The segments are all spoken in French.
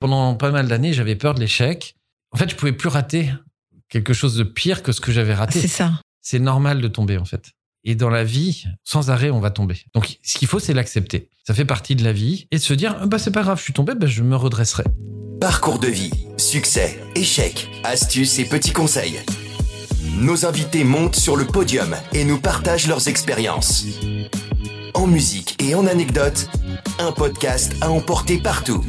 Pendant pas mal d'années, j'avais peur de l'échec. En fait, je pouvais plus rater quelque chose de pire que ce que j'avais raté. C'est ça. C'est normal de tomber, en fait. Et dans la vie, sans arrêt, on va tomber. Donc, ce qu'il faut, c'est l'accepter. Ça fait partie de la vie et de se dire, bah, c'est pas grave, je suis tombé, bah, je me redresserai. Parcours de vie, succès, échecs, astuces et petits conseils. Nos invités montent sur le podium et nous partagent leurs expériences. En musique et en anecdotes, un podcast à emporter partout.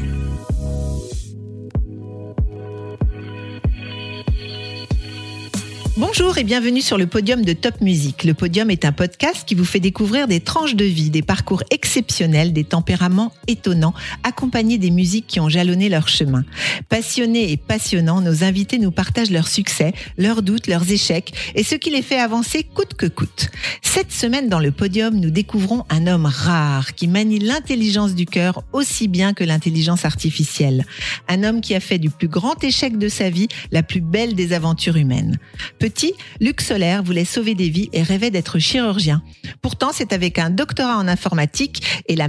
Bonjour et bienvenue sur le podium de Top Music. Le podium est un podcast qui vous fait découvrir des tranches de vie, des parcours exceptionnels, des tempéraments étonnants, accompagnés des musiques qui ont jalonné leur chemin. Passionnés et passionnants, nos invités nous partagent leurs succès, leurs doutes, leurs échecs et ce qui les fait avancer coûte que coûte. Cette semaine dans le podium, nous découvrons un homme rare qui manie l'intelligence du cœur aussi bien que l'intelligence artificielle. Un homme qui a fait du plus grand échec de sa vie la plus belle des aventures humaines. Luc Solaire voulait sauver des vies et rêvait d'être chirurgien. Pourtant, c'est avec un doctorat en informatique et la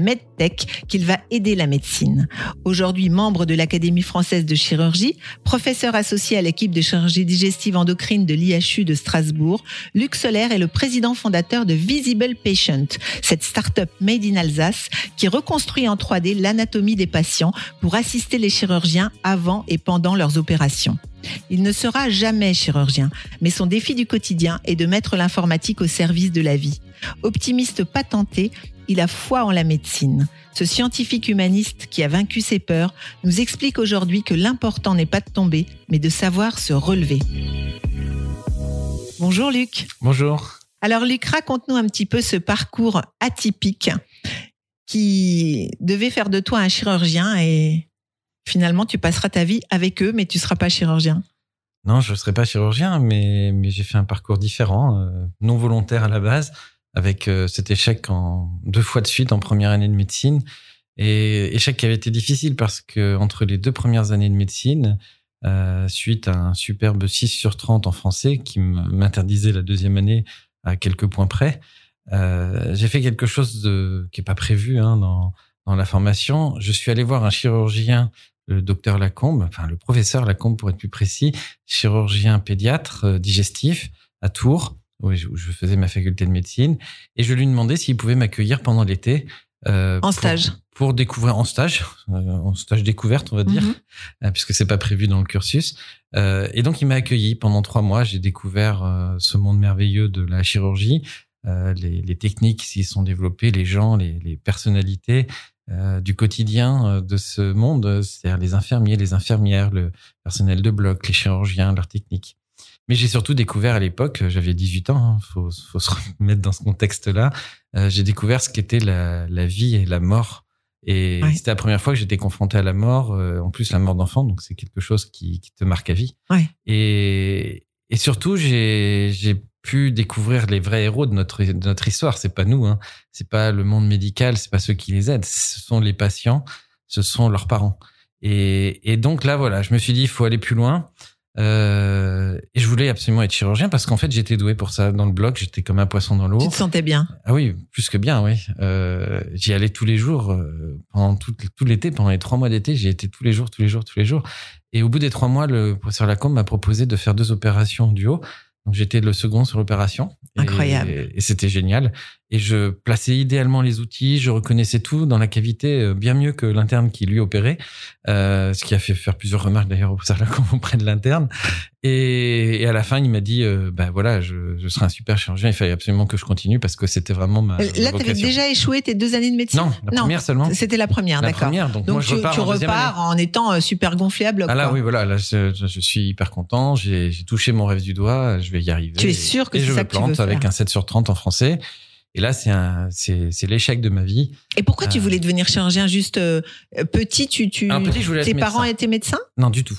qu'il va aider la médecine. Aujourd'hui membre de l'Académie française de chirurgie, professeur associé à l'équipe de chirurgie digestive endocrine de l'IHU de Strasbourg, Luc Solaire est le président fondateur de Visible Patient, cette start-up made in Alsace qui reconstruit en 3D l'anatomie des patients pour assister les chirurgiens avant et pendant leurs opérations. Il ne sera jamais chirurgien, mais son défi du quotidien est de mettre l'informatique au service de la vie. Optimiste patenté, il a foi en la médecine. Ce scientifique humaniste qui a vaincu ses peurs nous explique aujourd'hui que l'important n'est pas de tomber, mais de savoir se relever. Bonjour Luc. Bonjour. Alors Luc, raconte-nous un petit peu ce parcours atypique qui devait faire de toi un chirurgien et finalement, tu passeras ta vie avec eux, mais tu seras pas chirurgien. Non, je ne serai pas chirurgien, mais, mais j'ai fait un parcours différent, euh, non volontaire à la base, avec euh, cet échec en deux fois de suite en première année de médecine. Et échec qui avait été difficile parce que entre les deux premières années de médecine, euh, suite à un superbe 6 sur 30 en français qui m'interdisait la deuxième année à quelques points près, euh, j'ai fait quelque chose de, qui est pas prévu hein, dans, dans la formation. Je suis allé voir un chirurgien le docteur Lacombe, enfin le professeur Lacombe pour être plus précis, chirurgien pédiatre euh, digestif à Tours, où je, faisais ma faculté de médecine, et je lui demandais s'il pouvait m'accueillir pendant l'été. Euh, en stage. Pour découvrir en stage, euh, en stage découverte, on va dire, mhm. puisque c'est pas prévu dans le cursus. et donc il m'a accueilli pendant trois mois. J'ai découvert ce monde merveilleux de la chirurgie, les, les, techniques qui s'y sont développées, les gens, les, les personnalités, euh, du quotidien euh, de ce monde, c'est-à-dire les infirmiers, les infirmières, le personnel de bloc, les chirurgiens, leurs techniques. Mais j'ai surtout découvert à l'époque, j'avais 18 ans, hein, faut, faut se remettre dans ce contexte-là, euh, j'ai découvert ce qu'était la, la, vie et la mort. Et c'était la première fois que j'étais confronté à la mort, en plus la mort d'enfant, donc c'est quelque chose qui, qui, te marque à vie. Ouais. Et, et surtout, j'ai pu découvrir les vrais héros de notre, de notre histoire. C'est pas nous, hein. c'est pas le monde médical, c'est pas ceux qui les aident, ce sont les patients, ce sont leurs parents. Et, et donc là, voilà, je me suis dit, il faut aller plus loin. Euh, et je voulais absolument être chirurgien parce qu'en fait, j'étais doué pour ça. Dans le bloc, j'étais comme un poisson dans l'eau. Tu te sentais bien Ah oui, plus que bien, oui. Euh, j'y allais tous les jours euh, pendant tout, tout l'été, pendant les trois mois d'été. J'y étais tous les jours, tous les jours, tous les jours. Et au bout des trois mois, le professeur Lacombe m'a proposé de faire deux opérations du haut. Donc j'étais le second sur l'opération. Incroyable. Et, c'était génial. Et je plaçais idéalement les outils, je reconnaissais tout dans la cavité euh, bien mieux que l'interne qui lui opérait, euh, ce qui a fait faire plusieurs remarques d'ailleurs au auprès de l'interne. Et, et, à la fin, il m'a dit, euh, bah voilà, je, je serai un super chirurgien. Il fallait absolument que je continue parce que c'était vraiment ma. Là, tu avais déjà échoué tes deux années de médecine. Non, la première seulement. C'était la première, d'accord. Donc, donc moi, tu, je repars, tu repars en, étant super gonflable. Ah là, oui, voilà. Là, je, je suis hyper content. J'ai touché mon rêve du doigt. Je vais y arriver. Tu es sûr que c'est ça je me plante avec un 7 sur 30 en français. Et là, c'est un, c'est, c'est l'échec de ma vie. Et pourquoi tu euh, voulais devenir chirurgien juste euh, petit Tu, tu, petit, je voulais tes parents étaient médecins? Non, du tout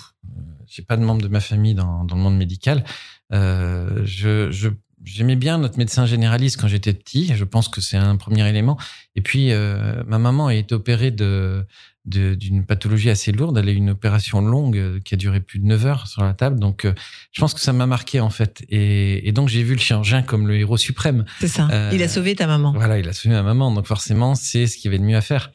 j'ai pas de membre de ma famille dans, dans le monde médical. Euh, je, je j'aimais bien notre médecin généraliste quand j'étais petit. Je pense que c'est un premier élément. Et puis, euh, ma maman a été opérée de d'une pathologie assez lourde. Elle a eu une opération longue euh, qui a duré plus de 9 heures sur la table. Donc, euh, je pense que ça m'a marqué en fait. Et, et donc, j'ai vu le chirurgien comme le héros suprême. C'est ça. il a sauvé ta maman. Voilà, il a sauvé ma maman. Donc, forcément, c'est ce qu'il y avait de mieux à faire.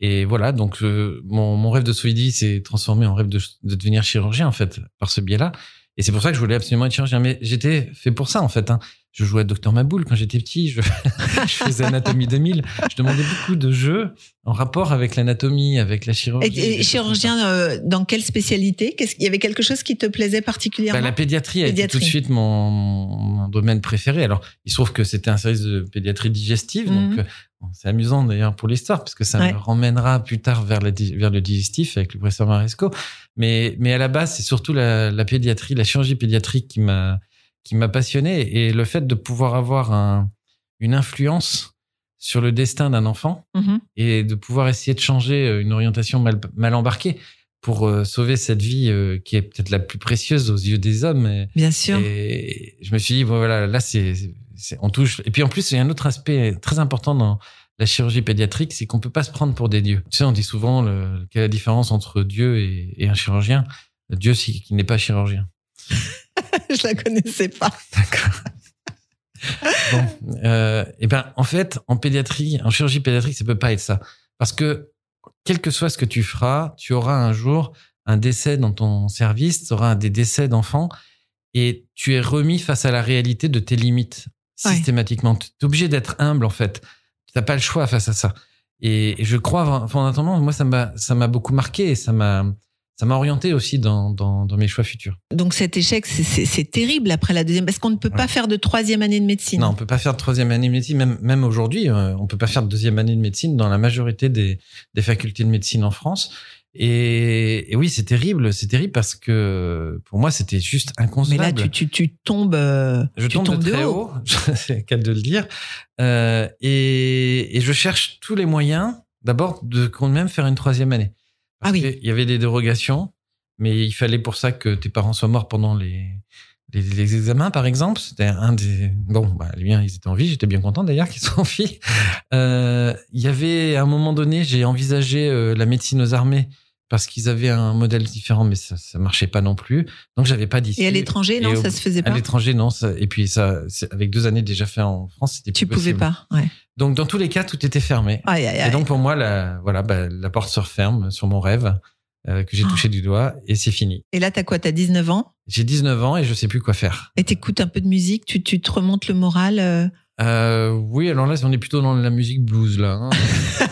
Et voilà, donc euh, mon, mon rêve de vies s'est transformé en rêve de, de devenir chirurgien en fait par ce biais-là. Et c'est pour ça que je voulais absolument être chirurgien. Mais j'étais fait pour ça en fait. Hein. Je jouais à Docteur Maboul quand j'étais petit. Je, je faisais Anatomie 2000. Je demandais beaucoup de jeux en rapport avec l'anatomie, avec la chirurgie. Et, et chirurgien, euh, dans quelle spécialité? Qu'est-ce qu'il y avait quelque chose qui te plaisait particulièrement bah, La pédiatrie a été tout de suite mon, mon, domaine préféré. Alors, il se trouve que c'était un service de pédiatrie digestive, donc Mhm. euh, c'est amusant d'ailleurs pour l'histoire, parce que ça Ouais. me ramènera plus tard vers, la di- vers le digestif avec le professeur Maresco. Mais, mais à la base, c'est surtout la, la pédiatrie, la chirurgie pédiatrique qui m'a qui m'a passionné et le fait de pouvoir avoir un, une influence sur le destin d'un enfant Mhm. et de pouvoir essayer de changer euh, une orientation mal, mal embarquée pour euh, sauver cette vie euh, qui est peut-être la plus précieuse aux yeux des hommes. Et, Bien sûr. et je me suis dit, bon, voilà, là, c'est- on touche. Et puis en plus, il y a un autre aspect très important dans la chirurgie pédiatrique, c'est qu'on peut pas se prendre pour des dieux. Tu sais, on dit souvent le, quelle est la différence entre Dieu et, et un chirurgien? Dieu, c'est qui n'est pas chirurgien. Je la connaissais pas. D'accord. bon, euh, et ben, en fait, en pédiatrie, en chirurgie pédiatrique, ça peut pas être ça, parce que quel que soit ce que tu feras, tu auras un jour un décès dans ton service, tu auras des décès d'enfants, et tu es remis face à la réalité de tes limites. Systématiquement. Tu es obligé d'être humble, en fait. Tu n'as pas le choix face à ça. Et, et je crois fondamentalement, moi, ça m'a, ça m'a beaucoup marqué et ça m'a, ça m'a orienté aussi dans, dans, dans mes choix futurs. Donc cet échec, c'est- terrible après la deuxième, parce qu'on ne peut pas faire de troisième année de médecine. Non, on peut pas faire de troisième année de médecine, même, même aujourd'hui, euh, on peut pas faire de deuxième année de médecine dans la majorité des, des facultés de médecine en France. Et, et oui, c'est terrible, c'est terrible parce que pour moi, c'était juste Mais inconcevable. là, tu, tu, tu tombes, euh, je tu tombe tombes de très haut, c'est le cas de le dire, euh, et, et je cherche tous les moyens, d'abord, de quand même faire une troisième année. Parce Ah oui. qu'il y avait des dérogations, mais il fallait pour ça que tes parents soient morts pendant les, les, les examens, par exemple. C'était un des. Bon, bah, les miens, ils étaient en vie. J'étais bien content d'ailleurs qu'ils soient en vie. Euh, Il y avait, à un moment donné, j'ai envisagé euh, la médecine aux armées parce qu'ils avaient un modèle différent, mais ça, ça marchait pas non plus. Donc, j'avais pas d'issue. Et à l'étranger, non, Et au- ça se faisait À pas. l'étranger, non. ça- et puis, ça, avec deux années déjà fait en France, c'était Tu plus pouvais possible. pas. Ouais. Donc, dans tous les cas, tout était fermé. Aïe, aïe, Et aïe. donc, pour moi, la, voilà, bah, la porte se referme sur mon rêve euh, que j'ai Ah. touché du doigt et c'est fini. Et là, t'as quoi? T'as 19 ans? J'ai 19 ans et je sais plus quoi faire. et t'écoutes un peu de musique, tu, tu te remontes le moral. euh? Euh, oui, alors là, on est plutôt dans la musique blues, là. hein.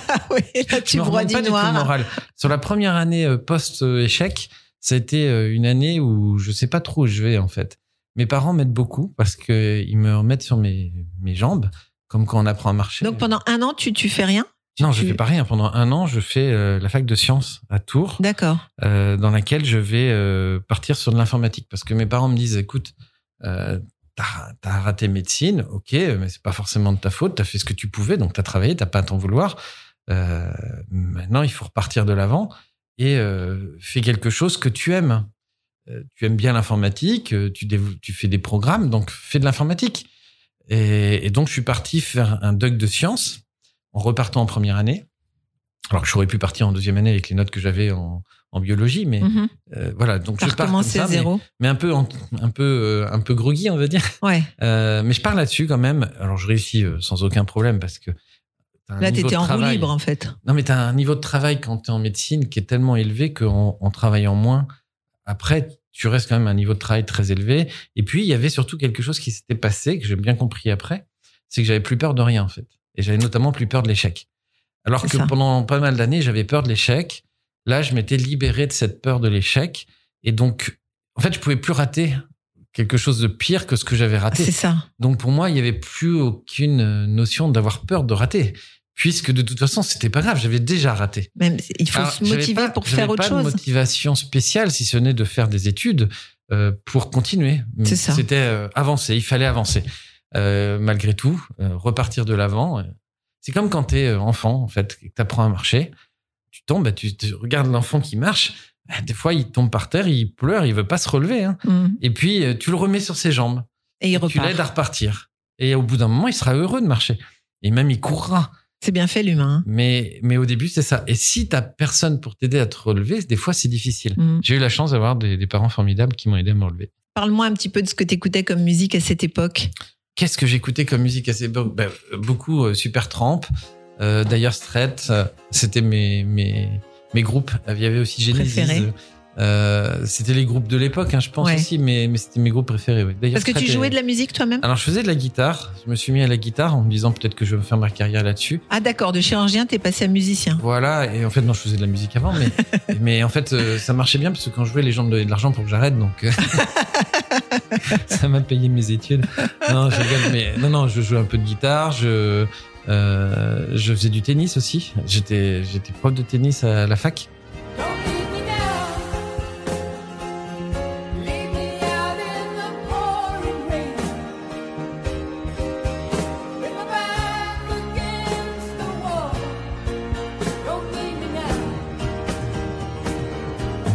Ah oui, là, tu broies du pas du tout le noir. moral. Sur la première année post-échec, ça a été une année où je sais pas trop où je vais, en fait. Mes parents m'aident beaucoup parce que ils me remettent sur mes, mes jambes, comme quand on apprend à marcher. Donc pendant un an, tu, tu fais rien? Tu- non, je fais pas rien. Pendant un an, je fais euh, la fac de sciences à Tours. D'accord. euh, dans laquelle je vais euh, partir sur de l'informatique parce que mes parents me disent écoute euh, t'as as raté médecine ok mais c'est pas forcément de ta faute t'as fait ce que tu pouvais donc t'as travaillé t'as pas à t'en vouloir euh, maintenant il faut repartir de l'avant et euh, fais quelque chose que tu aimes Euh, tu aimes bien l'informatique tu, tu fais des programmes donc fais de l'informatique et, et donc je suis parti faire un doc de sciences en repartant en première année alors que j'aurais pu partir en deuxième année avec les notes que j'avais en, en biologie, mais Mhm. euh, voilà. Donc je pars comme ça, à mais, zéro. mais un peu, en- un peu, euh, un peu groggy, on va dire. Ouais. Euh, mais je pars là-dessus quand même. Alors je réussis sans aucun problème parce que un Là, t'étais de en roue libre en fait. Non, mais t'as un niveau de travail quand t'es en médecine qui est tellement élevé qu'en en travaillant moins, après tu restes quand même à un niveau de travail très élevé. Et puis il y avait surtout quelque chose qui s'était passé que j'ai bien compris après, c'est que j'avais plus peur de rien en fait, et j'avais notamment plus peur de l'échec. Alors que ça. pendant pas mal d'années, j'avais peur de l'échec. Là, je m'étais libéré de cette peur de l'échec. Et donc, en fait, je pouvais plus rater quelque chose de pire que ce que j'avais raté. C'est ça. Donc, pour moi, il y avait plus aucune notion d'avoir peur de rater. Puisque de toute façon, c'était pas grave, j'avais déjà raté. Même, il faut Alors, se j'avais motiver pas- pour j'avais faire autre pas de chose. motivation spéciale, si ce n'est de faire des études euh, pour continuer. C'était euh, avancer, il fallait avancer. Euh, malgré tout, euh, repartir de l'avant. euh, C'est comme quand tu es enfant, en fait, que tu apprends à marcher. Tu tombes, bah, tu, tu regardes l'enfant qui marche. bah, Des fois, il tombe par terre, il pleure, il veut pas se relever. hein. Mhm. Et puis, tu le remets sur ses jambes. Et il Tu l'aides à repart. repartir. Et au bout d'un moment, il sera heureux de marcher. Et même, il courra. C'est bien fait l'humain. hein. Mais, mais au début, c'est ça. Et si t'as personne pour t'aider à te relever, des fois, c'est difficile. Mhm. J'ai eu la chance d'avoir des, des parents formidables qui m'ont aidé à me relever. Parle-moi un petit peu de ce que t'écoutais comme musique à cette époque. Qu'est-ce que j'écoutais comme musique époques Ben, euh, Beaucoup euh, Super Tramp, euh, Dire Straits, euh, c'était mes, mes, mes groupes. Il y avait aussi Genesis. Euh, c'était les groupes de l'époque, hein, je pense Ouais. aussi, mais, mais c'était mes groupes préférés. Oui. Parce que tu jouais de la musique toi-même? Alors je faisais de la guitare. Je me suis mis à la guitare en me disant peut-être que je vais faire ma carrière là-dessus. Ah d'accord, de chirurgien, t'es passé à musicien. Voilà, et en fait, non, je faisais de la musique avant, mais, mais en fait, euh, ça marchait bien parce que quand je jouais, les gens me donnaient de l'argent pour que j'arrête, donc euh, ça m'a payé mes études. Non, je rigole, mais non, non, je jouais un peu de guitare, je, euh, je faisais du tennis aussi. J'étais, j'étais prof de tennis à la fac.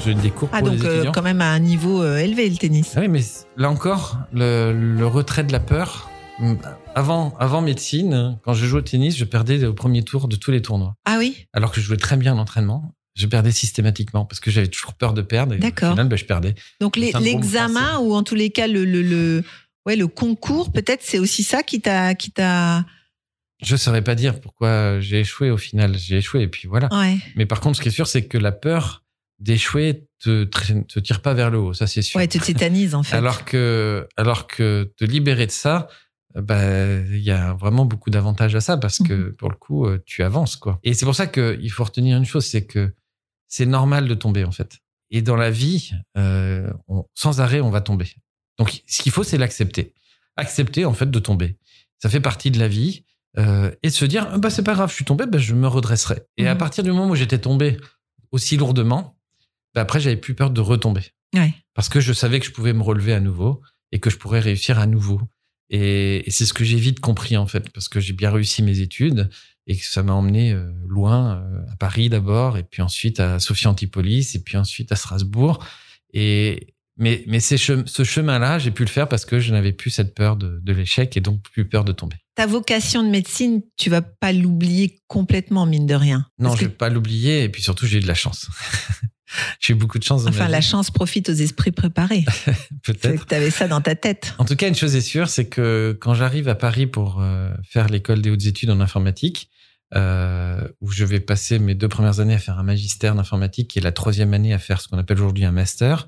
Donc, des cours Ah pour donc les euh, étudiants. quand même à un niveau euh, élevé le tennis. Ah oui, mais là encore, le, le retrait de la peur. Avant, avant médecine, quand je jouais au tennis, je perdais au premier tour de tous les tournois. Ah oui? Alors que je jouais très bien en entraînement, je perdais systématiquement parce que j'avais toujours peur de perdre. D'accord. Au final, ben, je perdais. Donc l'examen ou en tous les cas le, le, le, ouais, le concours, peut-être c'est aussi ça qui t'a... Qui t'a... Je saurais pas dire pourquoi j'ai échoué au final. J'ai échoué et puis voilà. Ouais. Mais par contre, ce qui est sûr, c'est que la peur d'échouer te, te tire pas vers le haut. Ça, c'est sûr. ouais, te tétanise en fait. alors que, alors que te libérer de ça, bah, il y a vraiment beaucoup d'avantages à ça parce que Mhm. pour le coup, euh, tu avances, quoi. Et c'est pour ça qu'il faut retenir une chose, c'est que c'est normal de tomber, en fait. Et dans la vie, euh, on- sans arrêt, on va tomber. Donc, ce qu'il faut, c'est l'accepter. Accepter, en fait, de tomber. Ça fait partie de la vie. euh, et se dire, Ah, bah, c'est pas grave, je suis tombé, bah, je me redresserai. Et à Mhm. partir du moment où j'étais tombé aussi lourdement, après, j'avais plus peur de retomber Ouais. parce que je savais que je pouvais me relever à nouveau et que je pourrais réussir à nouveau. Et, et c'est ce que j'ai vite compris en fait, parce que j'ai bien réussi mes études et que ça m'a emmené euh, loin, euh, à Paris d'abord, et puis ensuite à Sophie Antipolis, et puis ensuite à Strasbourg. Et mais mais ces chem- ce chemin-là, j'ai pu le faire parce que je n'avais plus cette peur de, de l'échec et donc plus peur de tomber. Ta vocation de médecine, tu vas pas l'oublier complètement, mine de rien. Non, je que, vais pas l'oublier. Et puis surtout, j'ai eu de la chance. j'ai eu beaucoup de chance dans enfin, la chance profite aux esprits préparés. peut-être. C'est que t'avais ça dans ta tête. En tout cas, une chose est sûre, c'est que quand j'arrive à Paris pour euh, faire l'école des hautes études en informatique, euh, où je vais passer mes deux premières années à faire un magistère d'informatique et la troisième année à faire ce qu'on appelle aujourd'hui un master,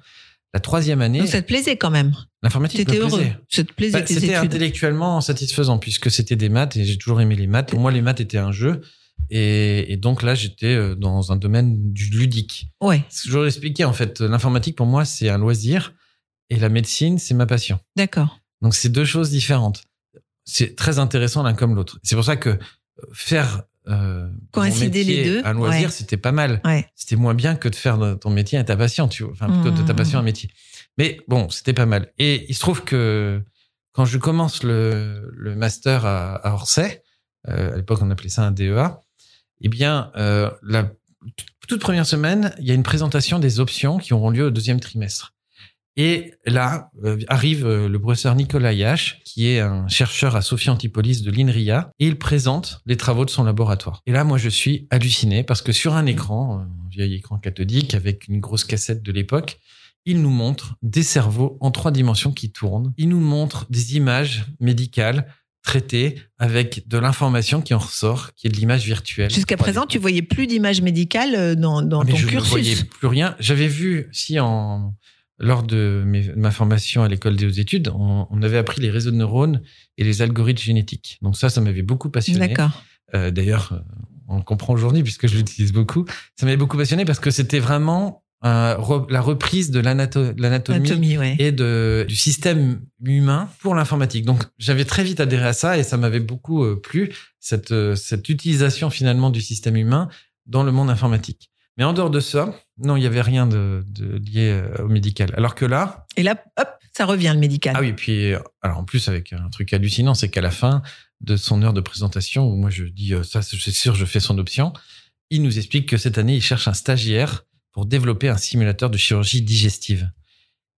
la troisième année, Donc ça te plaisait quand même. l'informatique T'étais heureux. plaisait. Ça te plaisait Bah, C'était intellectuellement satisfaisant puisque c'était des maths et j'ai toujours aimé les maths. Pour moi, les maths étaient un jeu. Et, et donc là, j'étais euh, dans un domaine du ludique. Ouais, Ce que je vous expliqué, en fait, l'informatique, pour moi, c'est un loisir et la médecine, c'est ma passion. d'accord. Donc c'est deux choses différentes. C'est très intéressant l'un comme l'autre. C'est pour ça que euh, faire euh, Coïncider les deux, un loisir, ouais. c'était pas mal. Ouais. C'était moins bien que de faire ton métier à ta passion, tu vois. Enfin, plutôt de ta Mmh. passion un métier. Mais bon, c'était pas mal. Et il se trouve que quand je commence le, le master à, à Orsay, euh, à l'époque on appelait ça un DEA, eh bien, euh, la toute première semaine, il y a une présentation des options qui auront lieu au deuxième trimestre. Et là euh, arrive euh, le professeur Nicolas Yache, qui est un chercheur à Sophie Antipolis de l'INRIA, et il présente les travaux de son laboratoire. Et là, moi, je suis halluciné parce que sur un écran, un vieil écran cathodique avec une grosse cassette de l'époque, il nous montre des cerveaux en trois dimensions qui tournent. Il nous montre des images médicales traitées avec de l'information qui en ressort, qui est de l'image virtuelle. Jusqu'à 3D. présent, tu voyais plus d'images médicales euh, dans, dans Ah, ton je ne voyais cursus. plus rien. J'avais vu, si en lors de mes- ma formation à l'école des hautes études, on, on avait appris les réseaux de neurones et les algorithmes génétiques. Donc ça, ça m'avait beaucoup passionné. D'accord. Euh, D'ailleurs, euh, on le comprend aujourd'hui puisque je l'utilise beaucoup. Ça m'avait beaucoup passionné parce que c'était vraiment la reprise de l'anato- de l'anatomie ouais. et de, du système humain pour l'informatique. Donc, j'avais très vite adhéré à ça et ça m'avait beaucoup euh, plu, cette, euh, cette utilisation finalement du système humain dans le monde informatique. Mais en dehors de ça, non, il n'y avait rien de, de lié euh, au médical. Alors que là, Et là, hop, ça revient le médical. ah oui, puis euh, alors en plus avec un truc hallucinant, c'est qu'à la fin de son heure de présentation, où moi je dis ça, c'est sûr, je fais son option, il nous explique que cette année, il cherche un stagiaire pour développer un simulateur de chirurgie digestive.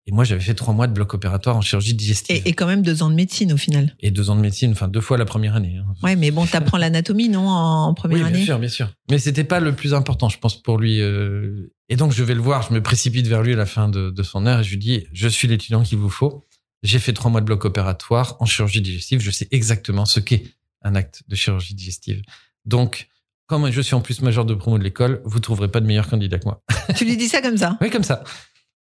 Et moi, j'avais fait trois mois de bloc opératoire en chirurgie digestive. Et, et quand même deux ans de médecine au final. Et deux ans de médecine, enfin deux fois la première année. hein. Ouais, mais bon, t'apprends l'anatomie, non, en première oui, bien année? sûr, bien sûr. Mais c'était pas le plus important, je pense, pour lui. euh. Et donc, je vais le voir, je me précipite vers lui à la fin de, de son heure et je lui dis, je suis l'étudiant qu'il vous faut. J'ai fait trois mois de bloc opératoire en chirurgie digestive. Je sais exactement ce qu'est un acte de chirurgie digestive. Donc, comme je suis en plus major de promo de l'école, vous trouverez pas de meilleur candidat que moi. Tu lui dis ça comme ça Oui, comme ça.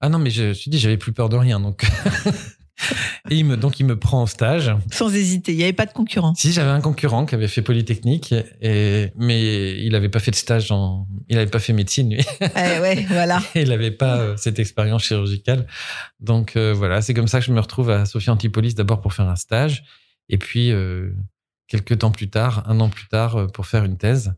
Ah non, mais je, je suis dit, j'avais plus peur de rien, donc. Et il me, donc, il me prend en stage. Sans hésiter. Il n'y avait pas de concurrent. Si, j'avais un concurrent qui avait fait Polytechnique, et, mais il avait pas fait de stage en, il avait pas fait médecine, lui. Eh ouais, voilà. il avait pas euh, cette expérience chirurgicale. Donc, euh, voilà, c'est comme ça que je me retrouve à Sophie Antipolis d'abord pour faire un stage, et puis, euh, quelques temps plus tard, un an plus tard, euh, pour faire une thèse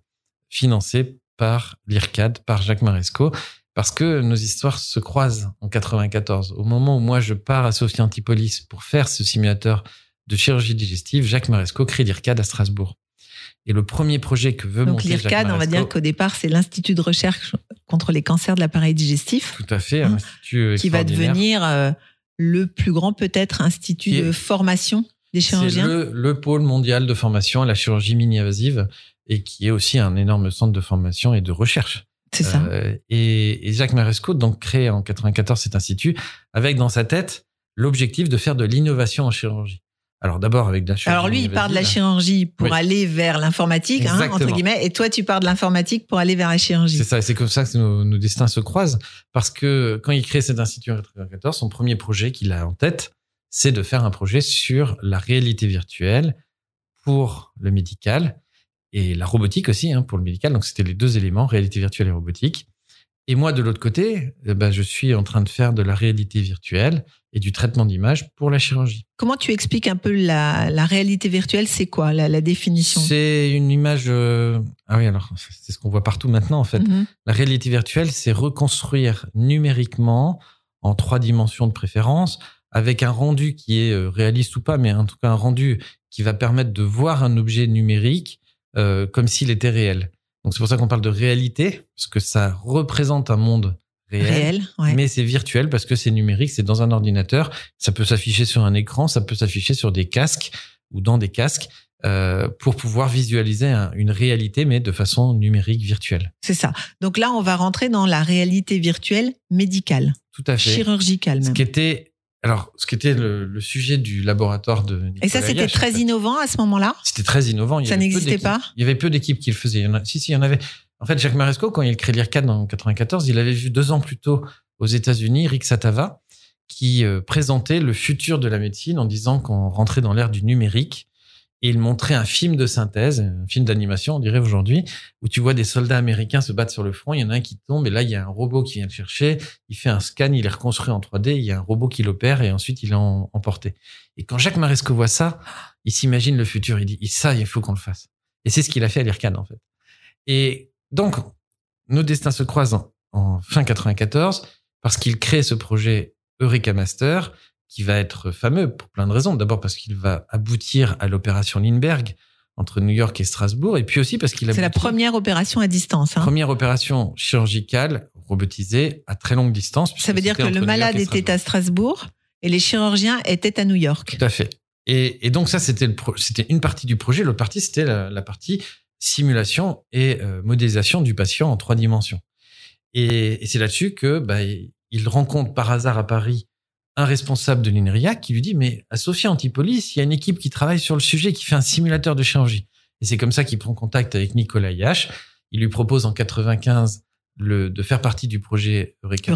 financée par l'IRCAD, par Jacques Maresco, parce que nos histoires se croisent en 94. Au moment où moi je pars à Sophie Antipolis pour faire ce simulateur de chirurgie digestive, Jacques Maresco crée l'IRCAD à Strasbourg. Et le premier projet que veut Donc monter Jacques l'IRCAD, on va dire qu'au départ, c'est l'Institut de recherche contre les cancers de l'appareil digestif, tout à fait, un Hein, institut qui va devenir euh, le plus grand peut-être institut est- de formation des C'est chirurgiens? le, le pôle mondial de formation à la chirurgie mini-invasive et qui est aussi un énorme centre de formation et de recherche. C'est ça. Euh, et, et Jacques Maresco donc crée en 94 cet institut avec dans sa tête l'objectif de faire de l'innovation en chirurgie. Alors d'abord avec de la chirurgie. Alors lui, il part de la chirurgie pour Oui. aller vers l'informatique, hein, entre guillemets, et toi, tu pars de l'informatique pour aller vers la chirurgie. C'est ça, et c'est comme ça que nos, nos destins se croisent. Parce que quand il crée cet institut en 94, son premier projet qu'il a en tête, c'est de faire un projet sur la réalité virtuelle pour le médical et la robotique aussi hein, pour le médical. Donc c'était les deux éléments, réalité virtuelle et robotique. Et moi, de l'autre côté, eh ben, je suis en train de faire de la réalité virtuelle et du traitement d'image pour la chirurgie. Comment tu expliques un peu la, la réalité virtuelle? C'est quoi la, la définition? C'est une image. euh, Ah oui, alors c'est ce qu'on voit partout maintenant en fait. Mhm. La réalité virtuelle, c'est reconstruire numériquement en trois dimensions de préférence, avec un rendu qui est euh, réaliste ou pas, mais en tout cas un rendu qui va permettre de voir un objet numérique euh, comme s'il était réel. Donc c'est pour ça qu'on parle de réalité, parce que ça représente un monde réel. Réel, ouais. Mais c'est virtuel parce que c'est numérique, c'est dans un ordinateur. Ça peut s'afficher sur un écran, ça peut s'afficher sur des casques ou dans des casques euh, pour pouvoir visualiser un- une réalité, mais de façon numérique, virtuelle. C'est ça. Donc là, on va rentrer dans la réalité virtuelle médicale, Tout à fait. chirurgicale Ce même. qui était, alors, ce qui était le, le sujet du laboratoire de Nicolas Et ça, c'était en très fait. innovant à ce moment-là? C'était très innovant. Il Ça n'existait pas? Il y avait peu d'équipes qui le faisaient. Il y en a- si, si, il y en avait. En fait, Jacques Maresco, quand il crée l'IRCAD en 94, il avait vu deux ans plus tôt aux États-Unis Rick Satava, qui euh, présentait le futur de la médecine en disant qu'on rentrait dans l'ère du numérique. Et il montrait un film de synthèse, un film d'animation, on dirait aujourd'hui, où tu vois des soldats américains se battre sur le front. Il y en a un qui tombe et là, il y a un robot qui vient le chercher. Il fait un scan, il est reconstruit en 3D. Il y a un robot qui l'opère et ensuite il est emporté. Et quand Jacques Maresco voit ça, il s'imagine le futur. Il dit, ça, il faut qu'on le fasse. Et c'est ce qu'il a fait à l'IRCAD, en fait. Et donc, nos destins se croisent en, en fin 94 parce qu'il crée ce projet Eureka Master qui va être fameux pour plein de raisons. D'abord parce qu'il va aboutir à l'opération Lindbergh entre New York et Strasbourg, et puis aussi parce qu'il a C'est la première opération à distance. hein. première opération chirurgicale robotisée à très longue distance. Ça veut dire que le malade était à Strasbourg et les chirurgiens étaient à New York. Tout à fait. Et, et donc ça, c'était une partie du projet. L'autre partie, c'était la, la partie simulation et euh, modélisation du patient en trois dimensions. Et, et c'est là-dessus que bah, il rencontre par hasard à Paris un responsable de l'INRIAC qui lui dit mais à Sophia Antipolis, il y a une équipe qui travaille sur le sujet, qui fait un simulateur de chirurgie. Et c'est comme ça qu'il prend contact avec Nicolas Yache. Il lui propose en 95 le, de faire partie du projet Eureka,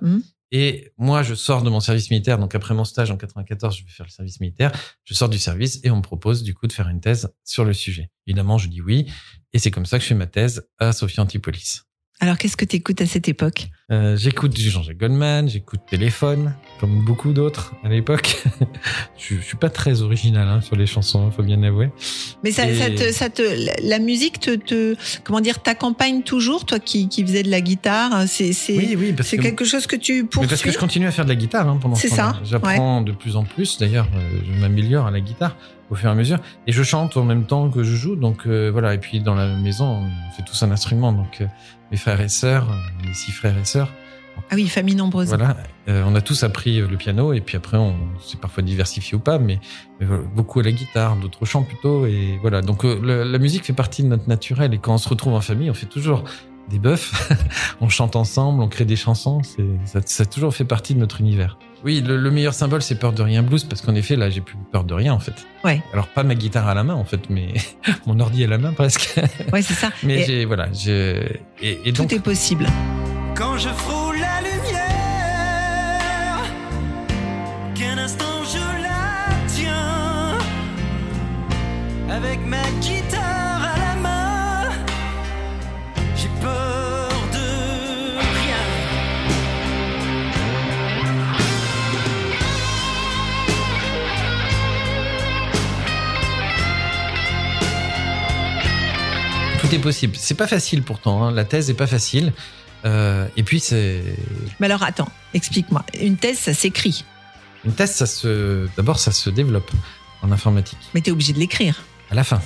hum. Et moi, je sors de mon service militaire. Donc, après mon stage en 94, je vais faire le service militaire. Je sors du service et on me propose, du coup, de faire une thèse sur le sujet. Évidemment, je dis oui. Et c'est comme ça que je fais ma thèse à Sophie Antipolis. Alors, qu'est-ce que tu écoutes à cette époque? Euh, j'écoute du Jean-Jacques Goldman, j'écoute Téléphone, comme beaucoup d'autres à l'époque. je, je suis pas très original hein, sur les chansons, faut bien avouer. Mais ça, Et- ça te, ça te, la- musique te, te comment dire, t'accompagne toujours, toi qui, qui faisais de la guitare. C'est, c'est, Oui, oui, parce c'est que, quelque chose que tu mais parce poursuis. que je continue à faire de la guitare hein, pendant ce C'est ça, J'apprends de plus en plus. D'ailleurs, euh, je m'améliore à la guitare au fur et à mesure. Et je chante en même temps que je joue. Donc euh, voilà. Et puis dans la maison, on fait tous un instrument. Donc euh, mes frères et sœurs, mes six frères et sœurs, Ah oui, famille nombreuse. Voilà, euh, on a tous appris euh, le piano et puis après on s'est parfois diversifié ou pas, mais, mais voilà, beaucoup à la guitare, d'autres au chant plutôt et voilà. Donc euh, le- la musique fait partie de notre naturel et quand on se retrouve en famille, on fait toujours des bœufs, on chante ensemble, on crée des chansons. Ça, ça a toujours fait partie de notre univers. Oui, le, le meilleur symbole, c'est peur de rien blues, parce qu'en effet, là, j'ai plus peur de rien, en fait. Ouais. Alors, pas ma guitare à la main, en fait, mais mon ordi à la main, presque. Ouais, c'est ça. mais Et j'ai, voilà, j'ai, et, et tout donc, est possible. Quand je frôle la lumière, qu'un instant je la tiens, avec ma guitare est possible. C'est pas facile pourtant, hein. la thèse est pas facile. Euh, et puis, c'est, Mais alors, attends, explique-moi. Une thèse, ça s'écrit. une thèse, ça se, d'abord, ça se développe en informatique. Mais t'es obligé de l'écrire À la fin.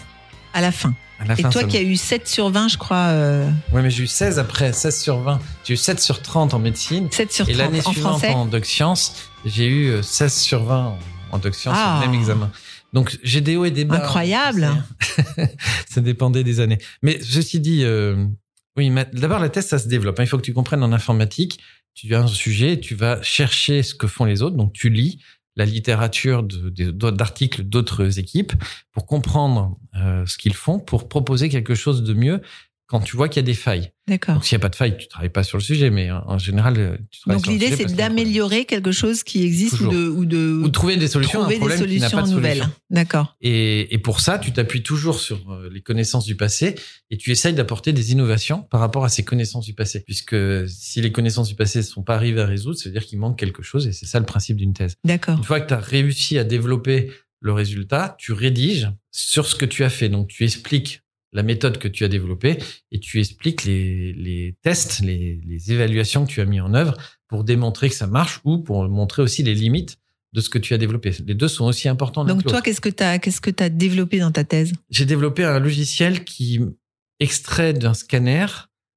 à la fin. À la Et fin toi seulement. qui as eu 7 sur 20, je crois, euh, Ouais, mais j'ai eu 16 après, 16 sur 20. J'ai eu 7 sur 30 en médecine. 7 sur Et 30 l'année en suivante, français. en doc sciences, j'ai eu euh, 16 sur 20 en- doc sciences Ah. le même examen. Donc, j'ai des hauts et des bas. Incroyable. ça dépendait des années. Mais ceci dit, euh, oui, d'abord, la thèse, ça se développe. hein. Il faut que tu comprennes en informatique, tu as un sujet, tu vas chercher ce que font les autres. Donc, tu lis la littérature d'articles d'autres équipes pour comprendre euh, ce qu'ils font, pour proposer quelque chose de mieux quand tu vois qu'il y a des failles. D'accord. Donc, s'il n'y a pas de faille, tu travailles pas sur le sujet, mais en, général, euh, tu travailles Donc l'idée, c'est d'améliorer quelque chose qui existe ou de, ou de problème. Ou de trouver des solutions à un trouver des problème qui n'a solutions pas de nouvelles. solution. D'accord. Et, et pour ça, tu t'appuies toujours sur euh, les connaissances du passé et tu essayes d'apporter des innovations par rapport à ces connaissances du passé. Puisque si les connaissances du passé ne sont pas arrivées à résoudre, ça veut dire qu'il manque quelque chose et c'est ça le principe d'une thèse. D'accord. Une fois que tu as réussi à développer le résultat, tu rédiges sur ce que tu as fait. Donc tu expliques la méthode que tu as développée et tu expliques les, les tests, les, les évaluations que tu as mis en œuvre pour démontrer que ça marche ou pour montrer aussi les limites de ce que tu as développé. Les deux sont aussi importants. Donc toi, qu'est-ce que tu as, qu'est-ce que as développé dans ta thèse? J'ai développé un logiciel qui extrait d'un scanner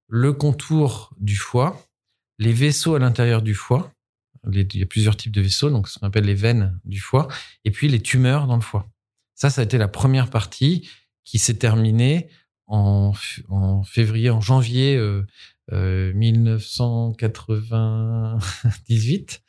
le contour du foie, les vaisseaux à l'intérieur du foie. Les- il y a plusieurs types de vaisseaux, donc ce qu'on appelle les veines du foie, et puis les tumeurs dans le foie. Ça, ça a été la première partie qui s'est terminée en, février, en janvier euh, euh, 1998.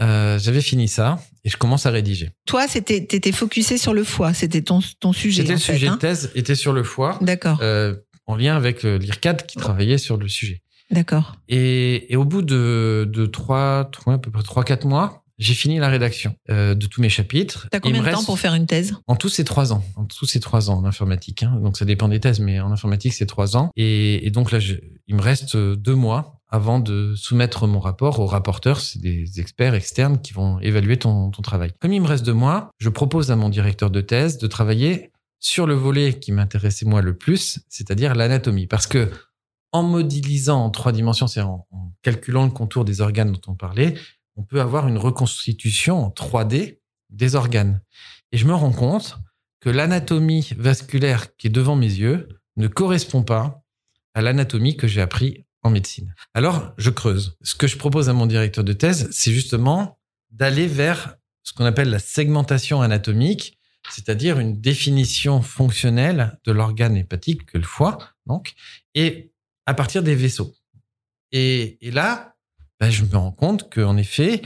Euh, J'avais fini ça et je commence à rédiger. Toi, c'était, t'étais focusé sur le foie. C'était ton, ton sujet. C'était le fait, sujet hein de thèse, était sur le foie. D'accord. euh, en lien avec euh, l'IRCAD qui travaillait sur le sujet. D'accord. Et, et au bout de, de trois, trois, à peu près trois, quatre mois, j'ai fini la rédaction euh, de tous mes chapitres. T'as combien de temps pour faire une thèse? En tous ces trois ans. En tous ces trois ans en informatique. Hein. Donc ça dépend des thèses, mais en informatique, c'est trois ans. Et, et donc là, je- il me reste euh, deux mois avant de soumettre mon rapport aux rapporteurs. C'est des experts externes qui vont évaluer ton, ton travail. Comme il me reste deux mois, je propose à mon directeur de thèse de travailler sur le volet qui m'intéressait moi le plus, c'est-à-dire l'anatomie. Parce que en modélisant en trois dimensions, c'est en, en calculant le contour des organes dont on parlait, on peut avoir une reconstitution en 3D des organes. Et je me rends compte que l'anatomie vasculaire qui est devant mes yeux ne correspond pas à l'anatomie que j'ai appris en médecine. Alors, je creuse. Ce que je propose à mon directeur de thèse, c'est justement d'aller vers ce qu'on appelle la segmentation anatomique, c'est-à-dire une définition fonctionnelle de l'organe hépatique que le foie, donc, et à partir des vaisseaux. Et, et là, ben, je me rends compte qu'en effet,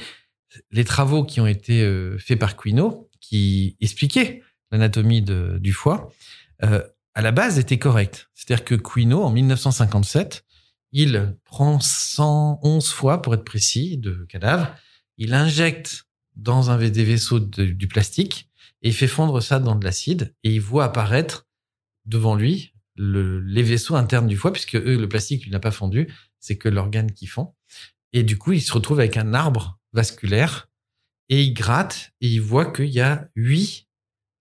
les travaux qui ont été euh, faits par Quino, qui expliquaient l'anatomie du foie, euh, à la base étaient corrects. C'est-à-dire que Quino, en 1957, il prend 111 fois, pour être précis, de cadavres, il injecte dans un des vaisseaux du plastique et il fait fondre ça dans de l'acide et il voit apparaître devant lui le- les vaisseaux internes du foie, puisque eux, le plastique, lui n'a pas fondu, c'est que l'organe qui fond. Et du coup, il se retrouve avec un arbre vasculaire et il gratte et il voit qu'il y a huit